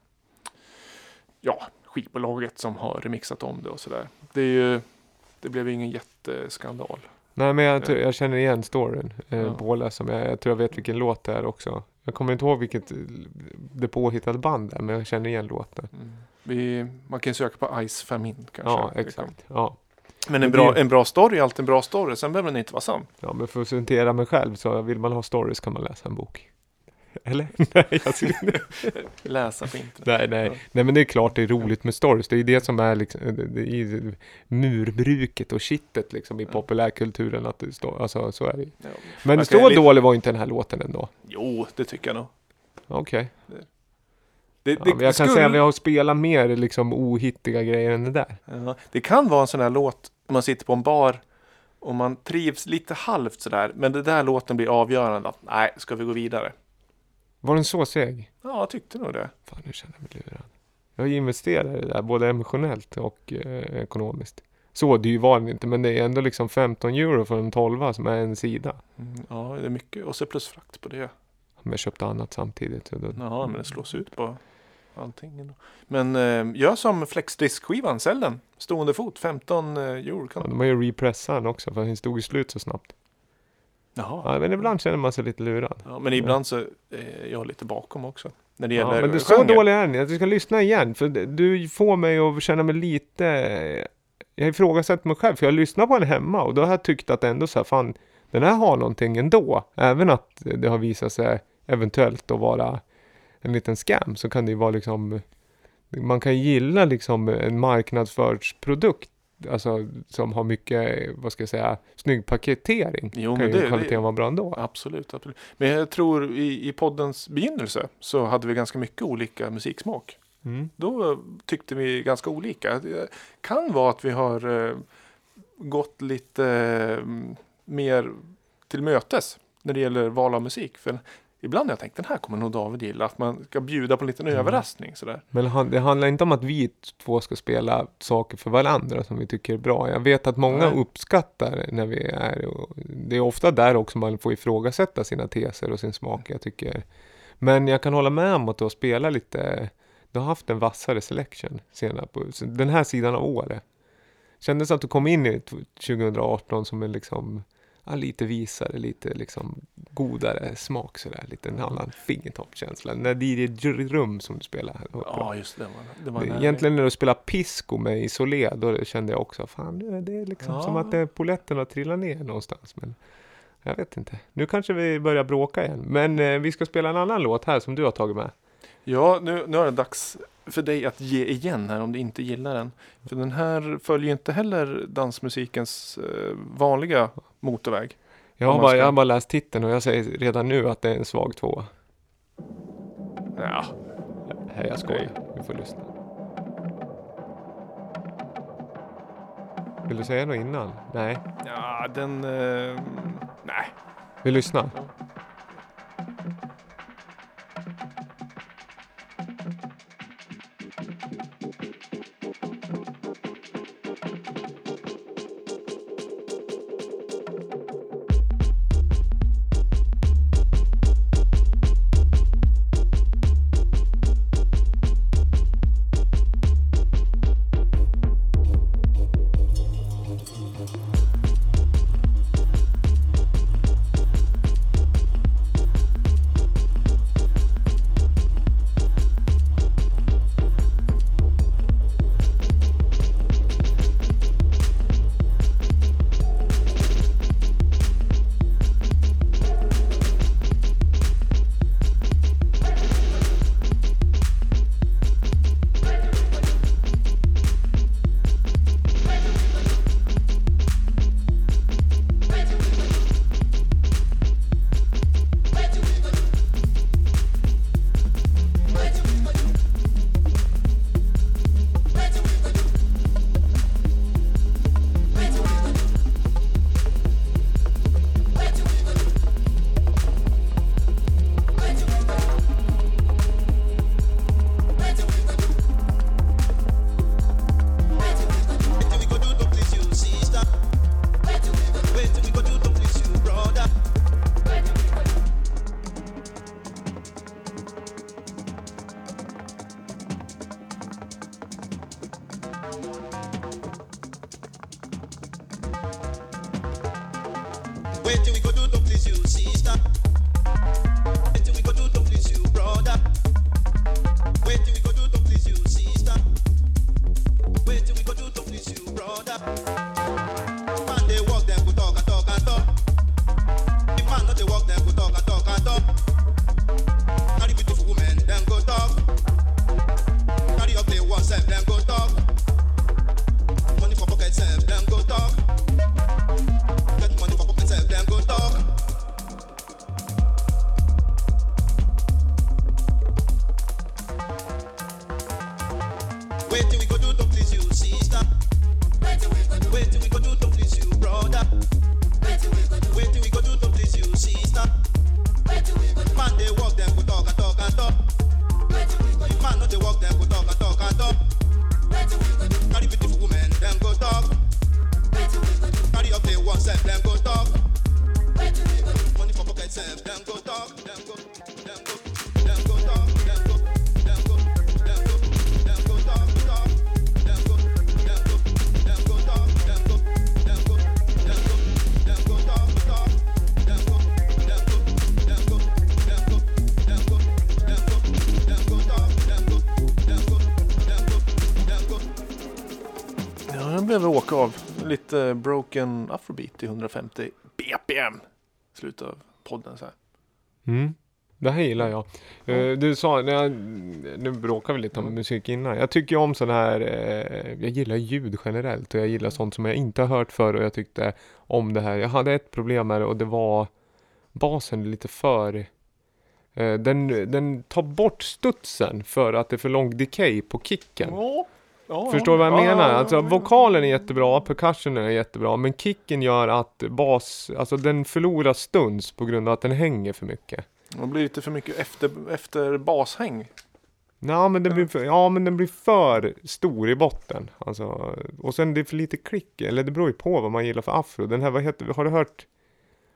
ja, skivbolaget som har remixat om det och sådär. Det är ju, det blev ju ingen jätteskandal. Nej men jag, Ja. jag känner igen storyn. Eh, Ja. Båda som jag, jag tror jag vet vilken låt det är också. Jag kommer inte ihåg vilket eh, det påhittade band är men jag känner igen låten. Mm. Vi, man kan söka på Ice Famine kanske. Ja exakt. Ja. Men en bra, en bra story är alltid en bra story. Sen behöver den inte vara sann. ja men för att citera mig själv så vill man ha stories kan man läsa en bok. Eller? nej, jag skulle... Läsa på internet. nej, nej. Ja. nej men det är klart det är roligt med stories. Det är det som är liksom, är murbruket och kittet liksom i Ja. populärkulturen. Att det står, alltså så är det. Ja. Men Man så lite- dålig var inte den här låten ändå. Jo, det tycker jag nog. Okej. Det, Ja, det, jag kan skulle- säga att vi har spelat mer liksom ohittiga grejer än det där. Ja, det kan vara en sån här låt om man sitter på en bar och man trivs lite halvt sådär. Men det där låten blir avgörande. Att, nej, ska vi gå vidare? Var den så seg? Ja, jag tyckte nog det. Fan, nu känner jag mig lurad. Jag investerar i det där, både emotionellt och eh, ekonomiskt. Så dyr var den inte, men det är ändå liksom 15 euro för en 12 som är en sida. Mm, ja, det är mycket. Och så plusfrakt på det. Om jag köpte annat samtidigt. Så då, Ja, men det slås ut på allting. Men eh, gör som flexdisk-skivan, sälj den. Stående fot, 15 eh, euro. ja, Kan... de har ju repressat den också, för den stod ju slut så snabbt. Jaha. Ja, men ibland känner man sig lite lurad. Ja, men ibland så är jag lite bakom också. När det gäller Ja, men det är så genre. dålig är den. Jag ska lyssna igen, för du får mig att känna mig lite... Jag ifrågasätter mig själv, för jag lyssnar på den hemma och då har jag tyckt att ändå så här, fan, den här har någonting ändå. Även att det har visat sig eventuellt att vara en liten scam, så kan det ju vara liksom... Man kan gilla liksom en marknadsförsprodukt, alltså som har mycket, vad ska jag säga, snygg paketering. Jo, kan ju det- kvaliteten det- vara bra ändå. Absolut, absolut. Men jag tror i, i poddens begynnelse så hade vi ganska mycket olika musiksmak. Mm. Då tyckte vi ganska olika. Det kan vara att vi har eh, gått lite eh, mer till mötes när det gäller val av musik. För ibland har jag tänkt den här kommer nog David gilla. Att man ska bjuda på en liten Mm. överraskning. Sådär. Men det handlar inte om att vi två ska spela saker för varandra som vi tycker är bra. Jag vet att många Nej. uppskattar när vi är... Och det är ofta där också man får ifrågasätta sina teser och sin smak, jag tycker. Men jag kan hålla med om att du har spelat lite... Du har haft en vassare selection senare på den här sidan av året. Kändes att du kom in i t- 2018 som en liksom... Ja, lite visare, lite liksom godare smak sådär. Lite en annan fingertoppskänsla. När DJ Rum som du spelar det. Ja, just det. Var, det var Det-. Egentligen när du spelar Pisco med Isolé, då kände jag också, fan det är liksom Ja. som att det, poletten har trillat ner någonstans. Men jag vet inte. Nu kanske vi börjar bråka igen. Men eh, vi ska spela en annan låt här som du har tagit med. Ja, nu, nu är det dags för dig att ge igen här om du inte gillar den. För den här följer inte heller dansmusikens eh, vanliga motorväg. Jag har, bara, ska- jag har bara läst titeln och jag säger redan nu att det är en svag tvåa. Ja, Nej, jag skojar. Vi får lyssna. Vill du säga något innan? Nej. ja den... Eh, nej. Vi lyssnar. Lite broken afrobeat i 150 BPM. Slutet av podden så här. Mm. Det här gillar jag. Eh, du sa, när jag, nu bråkar vi lite om musik innan. Jag tycker om sån här, eh, jag gillar ljud generellt och jag gillar sånt som jag inte har hört förr och jag tyckte om det här. Jag hade ett problem med det och det var basen lite för eh, den, den tar bort studsen för att det är för lång decay på kicken. Ja, ja, Förstår du vad jag ja, menar? ja, Alltså vokalen är jättebra, percussionen är jättebra, men kicken gör att bas, alltså den förlorar stuns på grund av att den hänger för mycket. Det blir lite för mycket efter, efter bashäng. Ja men, den blir för, ja men den blir för stor i botten. Alltså, och sen det är för lite klick, eller det beror ju på vad man gillar för afro. Den här, vad heter, har du hört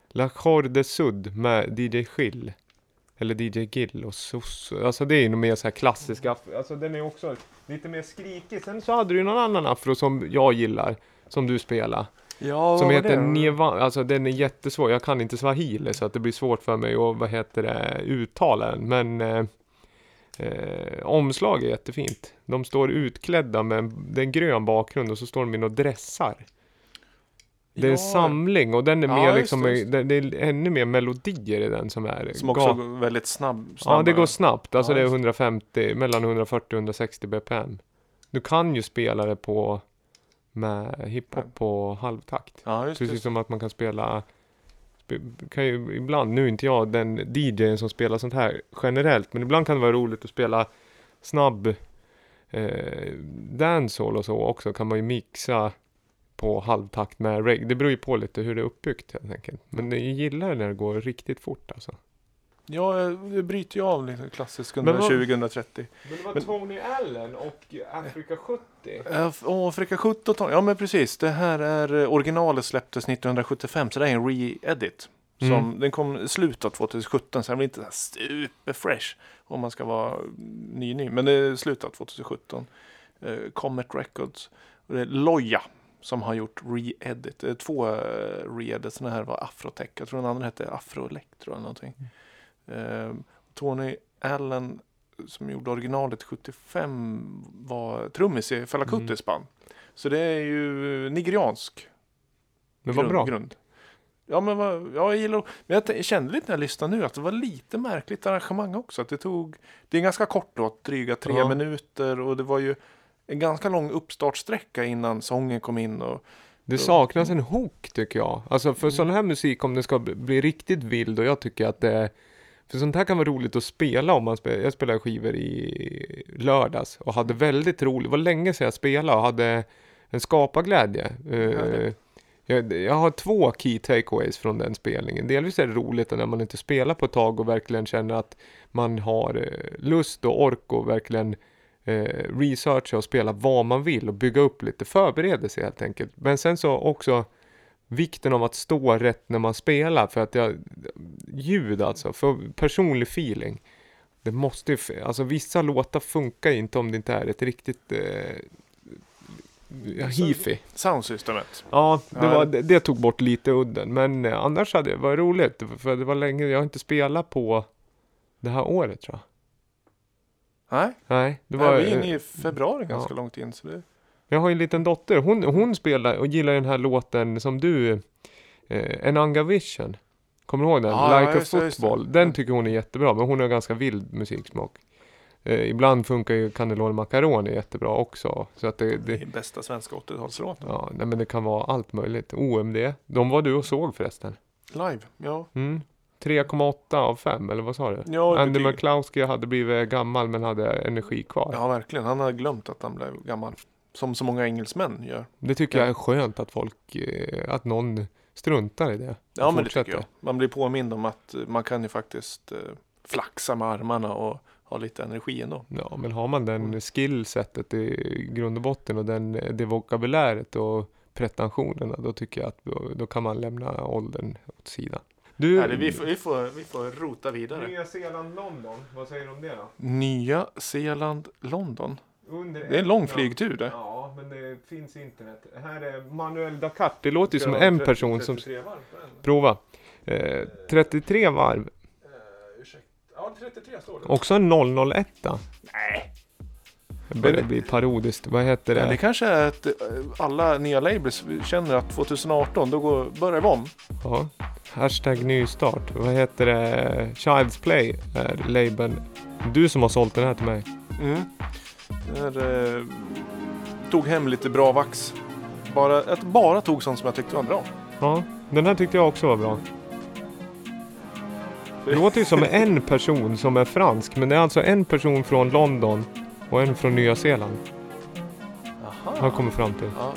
La Corde Sud med DJ Gill? Eller DJ Gill och Sus. Alltså det är ju nog mer så här klassisk afro. Alltså den är också lite mer skrikig. Sen så hade du ju någon annan afro som jag gillar. Som du spelar. Ja, Som heter? Neva, alltså den är jättesvår. Jag kan inte swahili så att det blir svårt för mig att, vad heter det, uttala den. Men eh, eh, omslag är jättefint. De står utklädda med, det är en grön bakgrund och så står de i några dressar. Det är en Ja, samling och den är Ja, mer just liksom, det, just det, det är ännu mer melodier i den som är. Som också går väldigt snabb. Ja, snabba. det går snabbt. Alltså Ja, det är just det. 150, mellan 140 och 160 bpm. Du kan ju spela det på med hiphop på halvtakt. Ja, just Precis det. som att man kan spela spe- kan ju ibland, nu är inte jag den DJn som spelar sånt här generellt, men ibland kan det vara roligt att spela snabb eh, dancehall och så också kan man ju mixa på halvtakt med reggae. Det beror ju på lite hur det är uppbyggt helt enkelt. Men jag gillar det när det går riktigt fort alltså. Ja, det bryter ju av lite klassiskt vad- 120-130. Men det var Tony Allen och Africa 70. Äh, Afrika 17 Ja men precis. Det här är eh, originalet släpptes 1975 så det är en re-edit. Som, Mm. Den kom i slutet av 2017 så den blir inte här superfresh om man ska vara ny ny. Men det är slutet av 2017. Eh, Comet Records. Och det är Loja som har gjort re-edit. Är två eh, re-edits. Den här var Afrotech. Jag tror den andra hette Afroelectro eller någonting. Eh, Tony Allen som gjorde originalet 75 var trummis i Fela Mm. Kutis band. Så det är ju nigeriansk Men grund, bra. grund. Ja men vad, ja, jag gillar Men jag kände lite när jag lyssnade nu att det var lite märkligt arrangemang också. Att det tog Det är ganska kort då, dryga tre Ja. minuter och det var ju en ganska lång uppstartsträcka innan sången kom in och Det saknas en hook tycker jag. Alltså för sån här musik om den ska bli- riktigt vild och jag tycker att det för sånt här kan vara roligt att spela om man spelar. Jag spelade skivor i lördags och hade väldigt roligt. Det var länge sedan jag spelade och hade en skaparglädje. Eh, jag, jag har två key takeaways från den spelningen. Delvis är det roligt när man inte spelar på ett tag och verkligen känner att man har eh, lust och ork och verkligen eh, researcha och spela vad man vill och bygga upp lite förberedelse helt enkelt. Men sen så också vikten av att stå rätt när man spelar för att jag, ljud alltså, för personlig feeling. Det måste ju, alltså vissa låtar funkar inte om det inte är ett riktigt, eh, ja, hifi. Soundsystemet. Ja, det, var, det- det, det tog bort lite udden. Men eh, annars hade det varit roligt. För det var länge, jag har inte spelat på det här året tror jag. Nej, Nej, det Nej, var... vi är inne i februari ganska ja. långt in. Så det, Jag har ju en liten dotter. Hon, hon spelar och gillar den här låten som du... Eh, Enanga Vision. Kommer du ihåg den? Ja, like ja, a football. Den Mm. tycker hon är jättebra. Men hon har ganska vild musiksmak. Eh, ibland funkar ju Cannelloni Macaroni jättebra också. Så att det, det det, är bästa svenska 80-talslåten. ja, nej, men det kan vara allt möjligt. OMD. De var du och såg förresten. Live, ja. Mm. 3,8 av 5 eller vad sa du? Ja, Andy betyg. McCloskey hade blivit gammal men hade energi kvar. Ja, verkligen. Han har glömt att han blev gammal. Som så många engelsmän gör. Det tycker Ja. jag är skönt att folk, eh, att någon struntar i det. Ja, men det fortsätter. tycker jag. Man blir påmind om att eh, man kan ju faktiskt eh, flaxa med armarna och ha lite energi ändå. Ja, men har man den skillsetet i grund och botten och den, det vokabuläret och pretensionerna, då tycker jag att då, då kan man lämna åldern åt sidan. Du, Nej, det, vi, får, vi, får, vi får rota vidare. Nya Zeeland, London, vad säger du om det då? Nya Zeeland, London. Under Det är en lång flygtur det. Ja, men det finns internet. Här är Manuel Dakar. Det låter ju som en person som... Prova. Eh, 33 varv. ursäkta. Ja, 33 står det. Också en 001. Nej. Det börjar bli parodiskt. Vad heter Ja, det? det kanske är att eh, alla nya labels känner att 2018, då går, börjar vi om. Ja. Hashtag nystart. Vad heter det? Child's Play är labeln. Du som har sålt den här till mig. Mm. Där, eh, tog hem lite bra vax. Bara, att bara tog sånt som jag tyckte var bra. Ja, den här tyckte jag också var bra. Det låter ju som en person som är fransk, men det är alltså en person från London och en från Nya Zeeland. Har jag kommit fram till. Ja.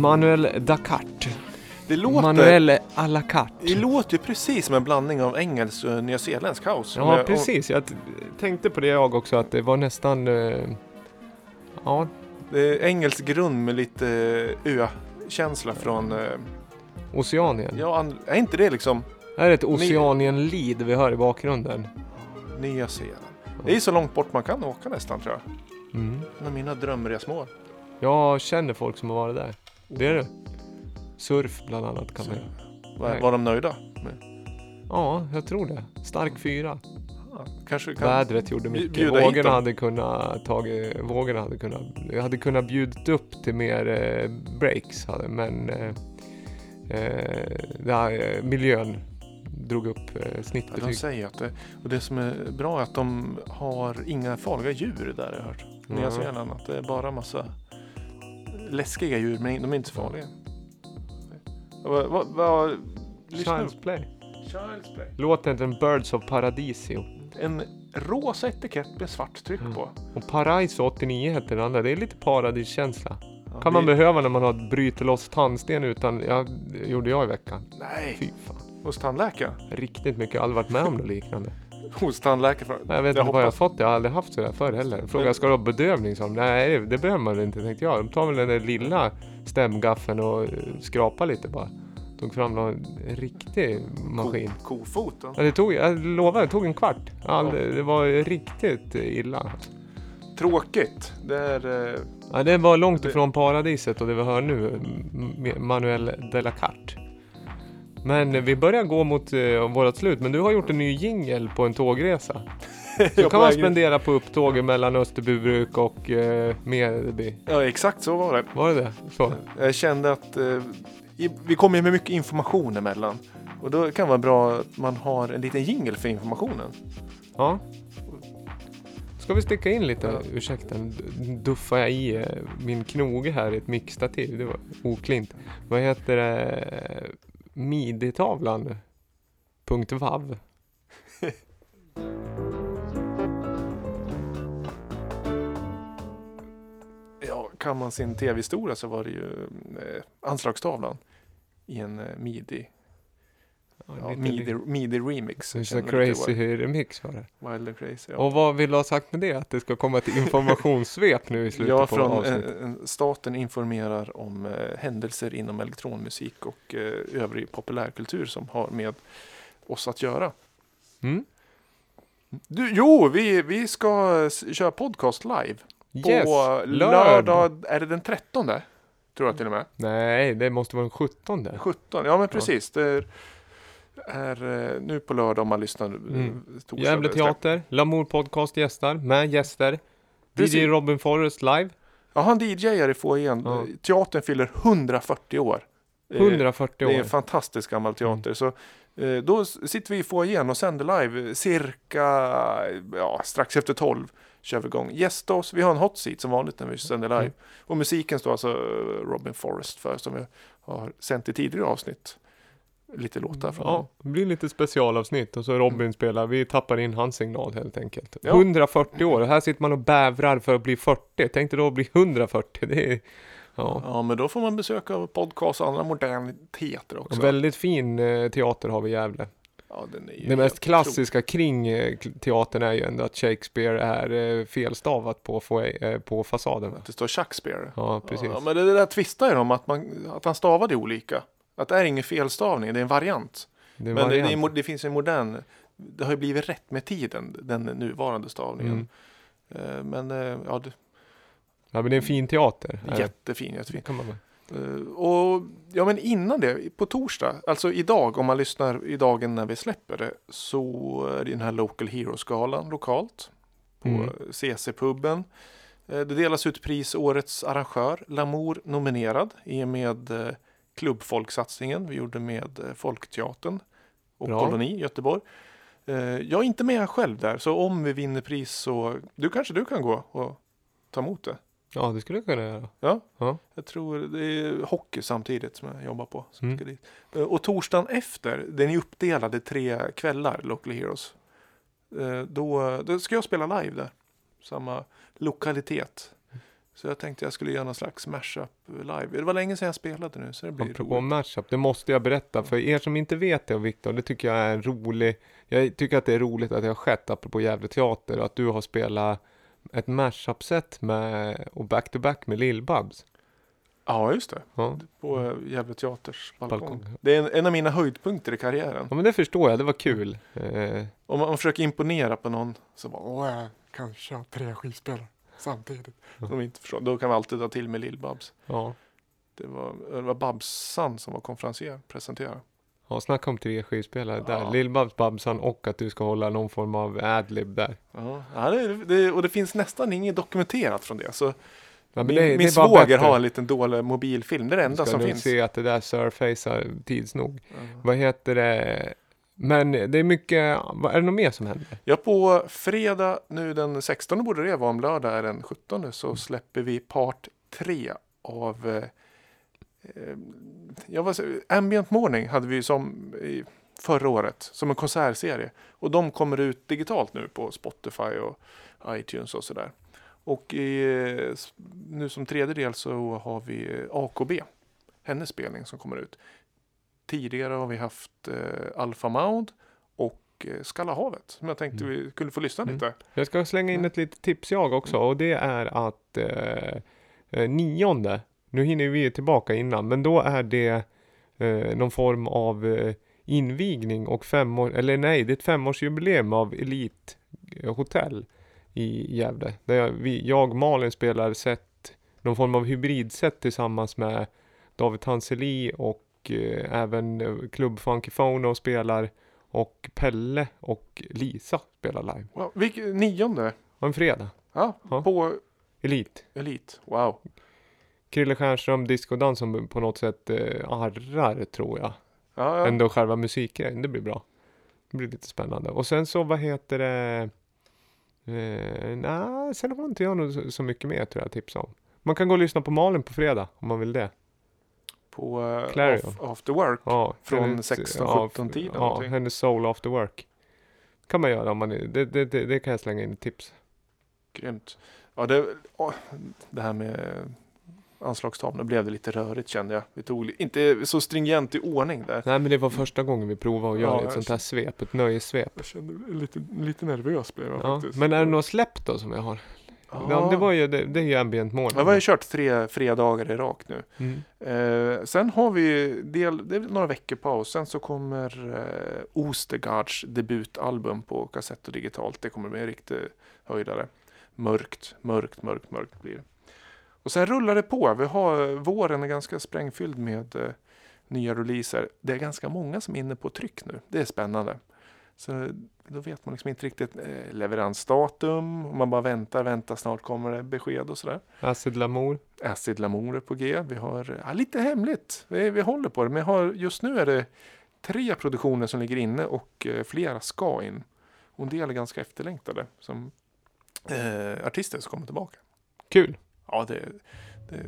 Manuel Dakart. Det låter, Manuel à la carte. det låter ju precis som en blandning av engelsk och nyzeeländsk house. Ja, precis. Jag tänkte på det jag också, att det var nästan... eh, ja, engelsk grund med lite ö-känsla från... eh, Oceanien. Ja, är inte det liksom Det är ett Oceanien-lead vi hör i bakgrunden. Nya Zeeland? Det är så långt bort man kan åka nästan tror jag. Mm. En av mina drömresmål. Jag känner folk som har varit där. Det är det. Surf bland annat kan man Var, Nej. var de nöjda? Med? Ja, jag tror det. Stark fyra. Ja, kanske kan... Vädret gjorde mycket. bjuda hit Vågorna dem. hade kunnat tagit, vågorna hade kunnat, jag hade kunnat bjudit upp till mer eh, breaks, hade, men eh, eh, det här, eh, miljön drog upp eh, Ja, de snittbetyg. säger att det, och det som är bra är att de har inga farliga djur där jag har hört. Nya Mm. Zeeland, att det är bara massa läskiga djur men de är inte så farliga. Vad, vad, vad, lyssna Child's play. Child's Play. Låten heter Birds of Paradisio. En rosa etikett med svart tryck Mm. på. Och Paraiso 89 hette den andra. Det är lite paradiskänsla. Ja, Kan man vi- behöva när man har bryter loss tandsten utan, ja, det gjorde jag i veckan. Nej, Fy fan. hos tandläkaren. Riktigt mycket. Jag har aldrig varit med om något liknande. Hos tandläkaren. Jag vet Jag inte vad jag har fått. Jag har aldrig haft sådär förr heller. Frågade ska du ha bedövning? Som, nej, det behöver man inte tänkte jag. De tar väl den där lilla stämgaffeln och eh, skrapar lite bara. Tog fram någon riktig maskin. Ko, kofoten. Ja, det tog, jag lovar, det tog en kvart. Aldrig, det var riktigt illa. Tråkigt. Det är... eh, Ja, det var långt ifrån paradiset och det vi hör nu, Manuel de la Carte. Men eh, vi börjar gå mot uh, vårt slut, men du har gjort en ny jingel på en tågresa. Så kan man spendera på upptåget mellan Österbybruk och uh, Medeby. Ja, exakt så var det. Var det det? Så. Jag kände att eh, vi kommer ju med mycket information emellan. Och då kan det vara bra att man har en liten jingle för informationen. Ja. Ska vi sticka in lite? Ja. Ursäkta, duffar jag i eh, min knoge här i ett mixtativ. Det var oklint. Vad heter det? Miditavlan.vav. Ja, kan man sin tv-historia så var det ju eh, anslagstavlan i en eh, midi, ja, midi, midi remix. Så crazy remix var det. Wild and crazy. Ja, Och vad vill du ha sagt med det? Att det ska komma ett informationssvep nu i slutet ja på från eh, avsnittet? eh, staten informerar om eh, händelser inom elektronmusik och eh, övrig populärkultur som har med oss att göra. Mm? Du, jo, vi, vi ska köra podcast live. På Yes! lördag, är det den 13? Tror jag till och med. Nej, det måste vara den 17. 17, ja men precis. Det är, är eh, nu på lördag om man lyssnar. eh, Mm. torsdag, Gävle Teater, Lamour Podcast gästar med gäster. Precis. DJ Robin Forrest live, Ja, han DJar i foajén. Ja. Teatern fyller 140 år. Eh, 140 Det är en år. fantastisk gammal teater. Så, eh, då sitter vi i foajén och sänder live cirka ja, strax efter 12. Kör vi igång. Gästa oss. Vi har en hot seat som vanligt när vi sänder live. Mm. Och musiken står alltså Robin Forrest för som vi har sänt i tidigare avsnitt. Lite låtar från Ja, det blir lite specialavsnitt och så Robin spelar, vi tappar in hans signal helt enkelt. Ja. 140 år, och här sitter man och bävrar för att bli 40. Tänk dig då att bli 140, det är... Ja. Ja, men då får man besöka podcast och andra moderniteter också. En väldigt fin eh, teater har vi i Gävle. ja, den är Det mest klassiska kring eh, teatern är ju ändå att Shakespeare är eh, felstavat på, på fasaden. Att det står Shakespeare. Ja, precis. Ja, men det där tvistar ju om att, man, att han stavade olika. Att det är ingen felstavning, det är en variant. Det är Men det, det, är, variant. det finns en modern, det har ju blivit rätt med tiden, den nuvarande stavningen. Mm. Eh, Men eh, ja, det Ja, men det är en fin teater. jättefin, jättefin. Kan man. Eh, Och ja, men innan det, på torsdag, alltså idag, om man lyssnar i dagen när vi släpper det, så är det den här Local Heroes-galan lokalt på Mm. CC-puben. Eh, Det delas ut pris årets arrangör, Lamour nominerad i och med klubbfolksatsningen vi gjorde med eh, Folkteatern och Bra. Koloni i Göteborg. Eh, Jag är inte med själv där, så om vi vinner pris så du kanske du kan gå och ta emot det. Ja, det skulle jag kunna göra. Ja, Ja. jag tror det är hockey samtidigt som jag jobbar på. Mm. Eh, Och torsdagen efter, den är uppdelad i tre kvällar, Local Heroes. Då, då ska jag spela live där. Samma lokalitet. Så jag tänkte jag skulle göra någon slags mashup live. Det var länge sedan jag spelade nu så det blir Apropå roligt. mashup, det måste jag berätta för er som inte vet det Viktor, det tycker jag är en rolig, jag tycker att det är roligt att det har skett apropå Gävle Teater och att du har spelat ett mashup-set med, och back-to-back med Lill-Babs. Ja, just det. Ja. På Gävle Teaters balkong. Balkong. Det är en, en av mina höjdpunkter i karriären. ja men det förstår jag, det var kul. Eh, Om man, man försöker imponera på någon så bara, Och jag kan köra tre skivspelare samtidigt. de inte förstår. Då kan vi alltid ta till med Lill-Babs. ja. Det var, det var Babsan som var konferencier, presenterade. ja, snacka om tre skivspelare där. Ja. Lill-Babs, Babsan och att du ska hålla någon form av adlib där. Ja, ja det, det, och det finns nästan inget dokumenterat från det. Så Ja, min det- det min bara svåger har en liten dålig mobilfilm. Det är det enda ska som finns. se att det där surfacear tids nog. Ja. Vad heter det? Men det är mycket, är det något mer som händer? Ja, på fredag nu den 16 borde det vara, om lördag är den 17 så släpper vi part 3 av eh, eh jag var, Ambient Morning hade vi som i förra året som en konsertserie. Och de kommer ut digitalt nu på Spotify och iTunes och sådär. Och i, eh, nu som tredje del så har vi AKB, hennes spelning som kommer ut. Tidigare har vi haft eh, Alpha Mound och eh, Skalla havet som jag tänkte vi skulle få lyssna Mm. lite. Jag ska slänga in ett litet tips jag också och det är att eh, eh, nionde, nu hinner vi tillbaka innan, men då är det eh, någon form av eh, invigning och femårs, eller nej, det är ett femårsjubileum av Elite eh, Hotel i Gävle. Där jag, vi, jag Malin spelar set, någon form av hybridset tillsammans med David Hanseli och eh, även eh, Club Funkyphone och spelar och Pelle och Lisa spelar live. Wow, vilk, nionde? Och en fredag. Ja, Ja. på Elit. Elite. Wow. Krille Stjernström discodans som på något sätt eh, arrar tror jag. Ja, ja. Ändå själva musikgrejen. Det blir bra. Det blir lite spännande. Och sen så vad heter det? Eh, nej, sen har inte jag nog så, mycket mer tror jag tipsa om. Man kan gå och lyssna på Malin på fredag om man vill det. På Clarion. off, After Work. Ja, Från hennes- 16-17 tiden Ja, någonting. hennes Soul After Work. kan man göra om man det, det, det, det kan jag slänga in ett tips. Grymt. Ja, det, åh, det här med anslagstavlor blev det lite rörigt kände jag. Vi tog inte så stringent i ordning där. Nej men det var första gången vi provade att Ja, göra ett jag sånt här svep, ett nöjessvep. Jag kände lite, lite nervös blev jag Ja, faktiskt. men är det något släpp då som jag har? Ja. Det var ju, det, det är ju ambient mål. Jag har ju kört tre fredagar i rak nu. Mm. Eh, sen har vi del, det är några veckor paus. Sen så kommer eh, Ostergards debutalbum på kassett och digitalt. Det kommer bli en riktig höjdare. Mörkt, mörkt, mörkt, mörkt blir det. Och sen rullar det på. Vi har, våren är ganska sprängfylld med eh, nya releaser. Det är ganska många som är inne på tryck nu. Det är spännande. Så då vet man liksom inte riktigt eh, leveransdatum. Och man bara väntar, väntar, snart kommer det besked och sådär. Acid Lamour. Acid Lamour är på G. Vi har ja, lite hemligt. Vi, vi håller på det. Men har, just nu är det tre produktioner som ligger inne och eh, flera ska in. Och en del är ganska efterlängtade. Som eh, artister som kommer tillbaka. Kul. Ja, det, det,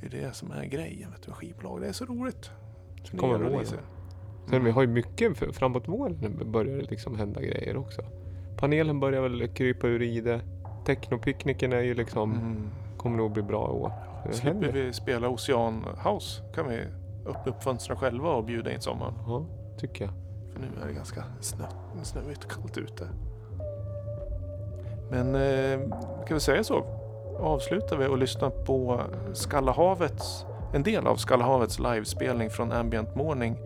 det är det som är grejen med skivbolag. Det är så roligt. Så kommer våren. Sen vi har ju mycket för, framåt våren börjar det liksom hända grejer också. Panelen börjar väl krypa ur i det. Technopicknicken är ju liksom, Mm. kommer nog bli bra i år. Slipper händer. vi spela Ocean House kan vi öppna upp fönstren själva och bjuda in sommaren. Ja, tycker jag. För nu är det ganska snö, snöigt och kallt ute. Men eh, kan vi säga så? Avslutar vi och lyssnar på Skallahavets, en del av Skallahavets livespelning från Ambient Morning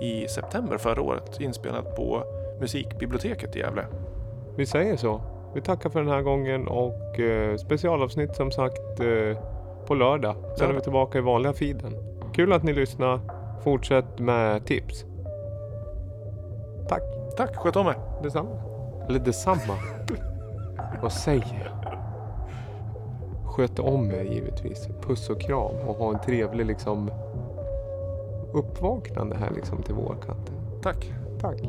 i september förra året. Inspelad på Musikbiblioteket i Gävle. Vi säger så. Vi tackar för den här gången och eh, specialavsnitt som sagt eh, på lördag. Sen är vi Lördag. tillbaka i vanliga feeden. Kul att ni lyssnar. Fortsätt med tips. Tack. Tack, sköt om er! Detsamma. Eller detsamma. Vad säger jag? Sköt om er givetvis. Puss och kram och ha en trevlig liksom uppvaknande här liksom till vårkanten. Tack! Tack.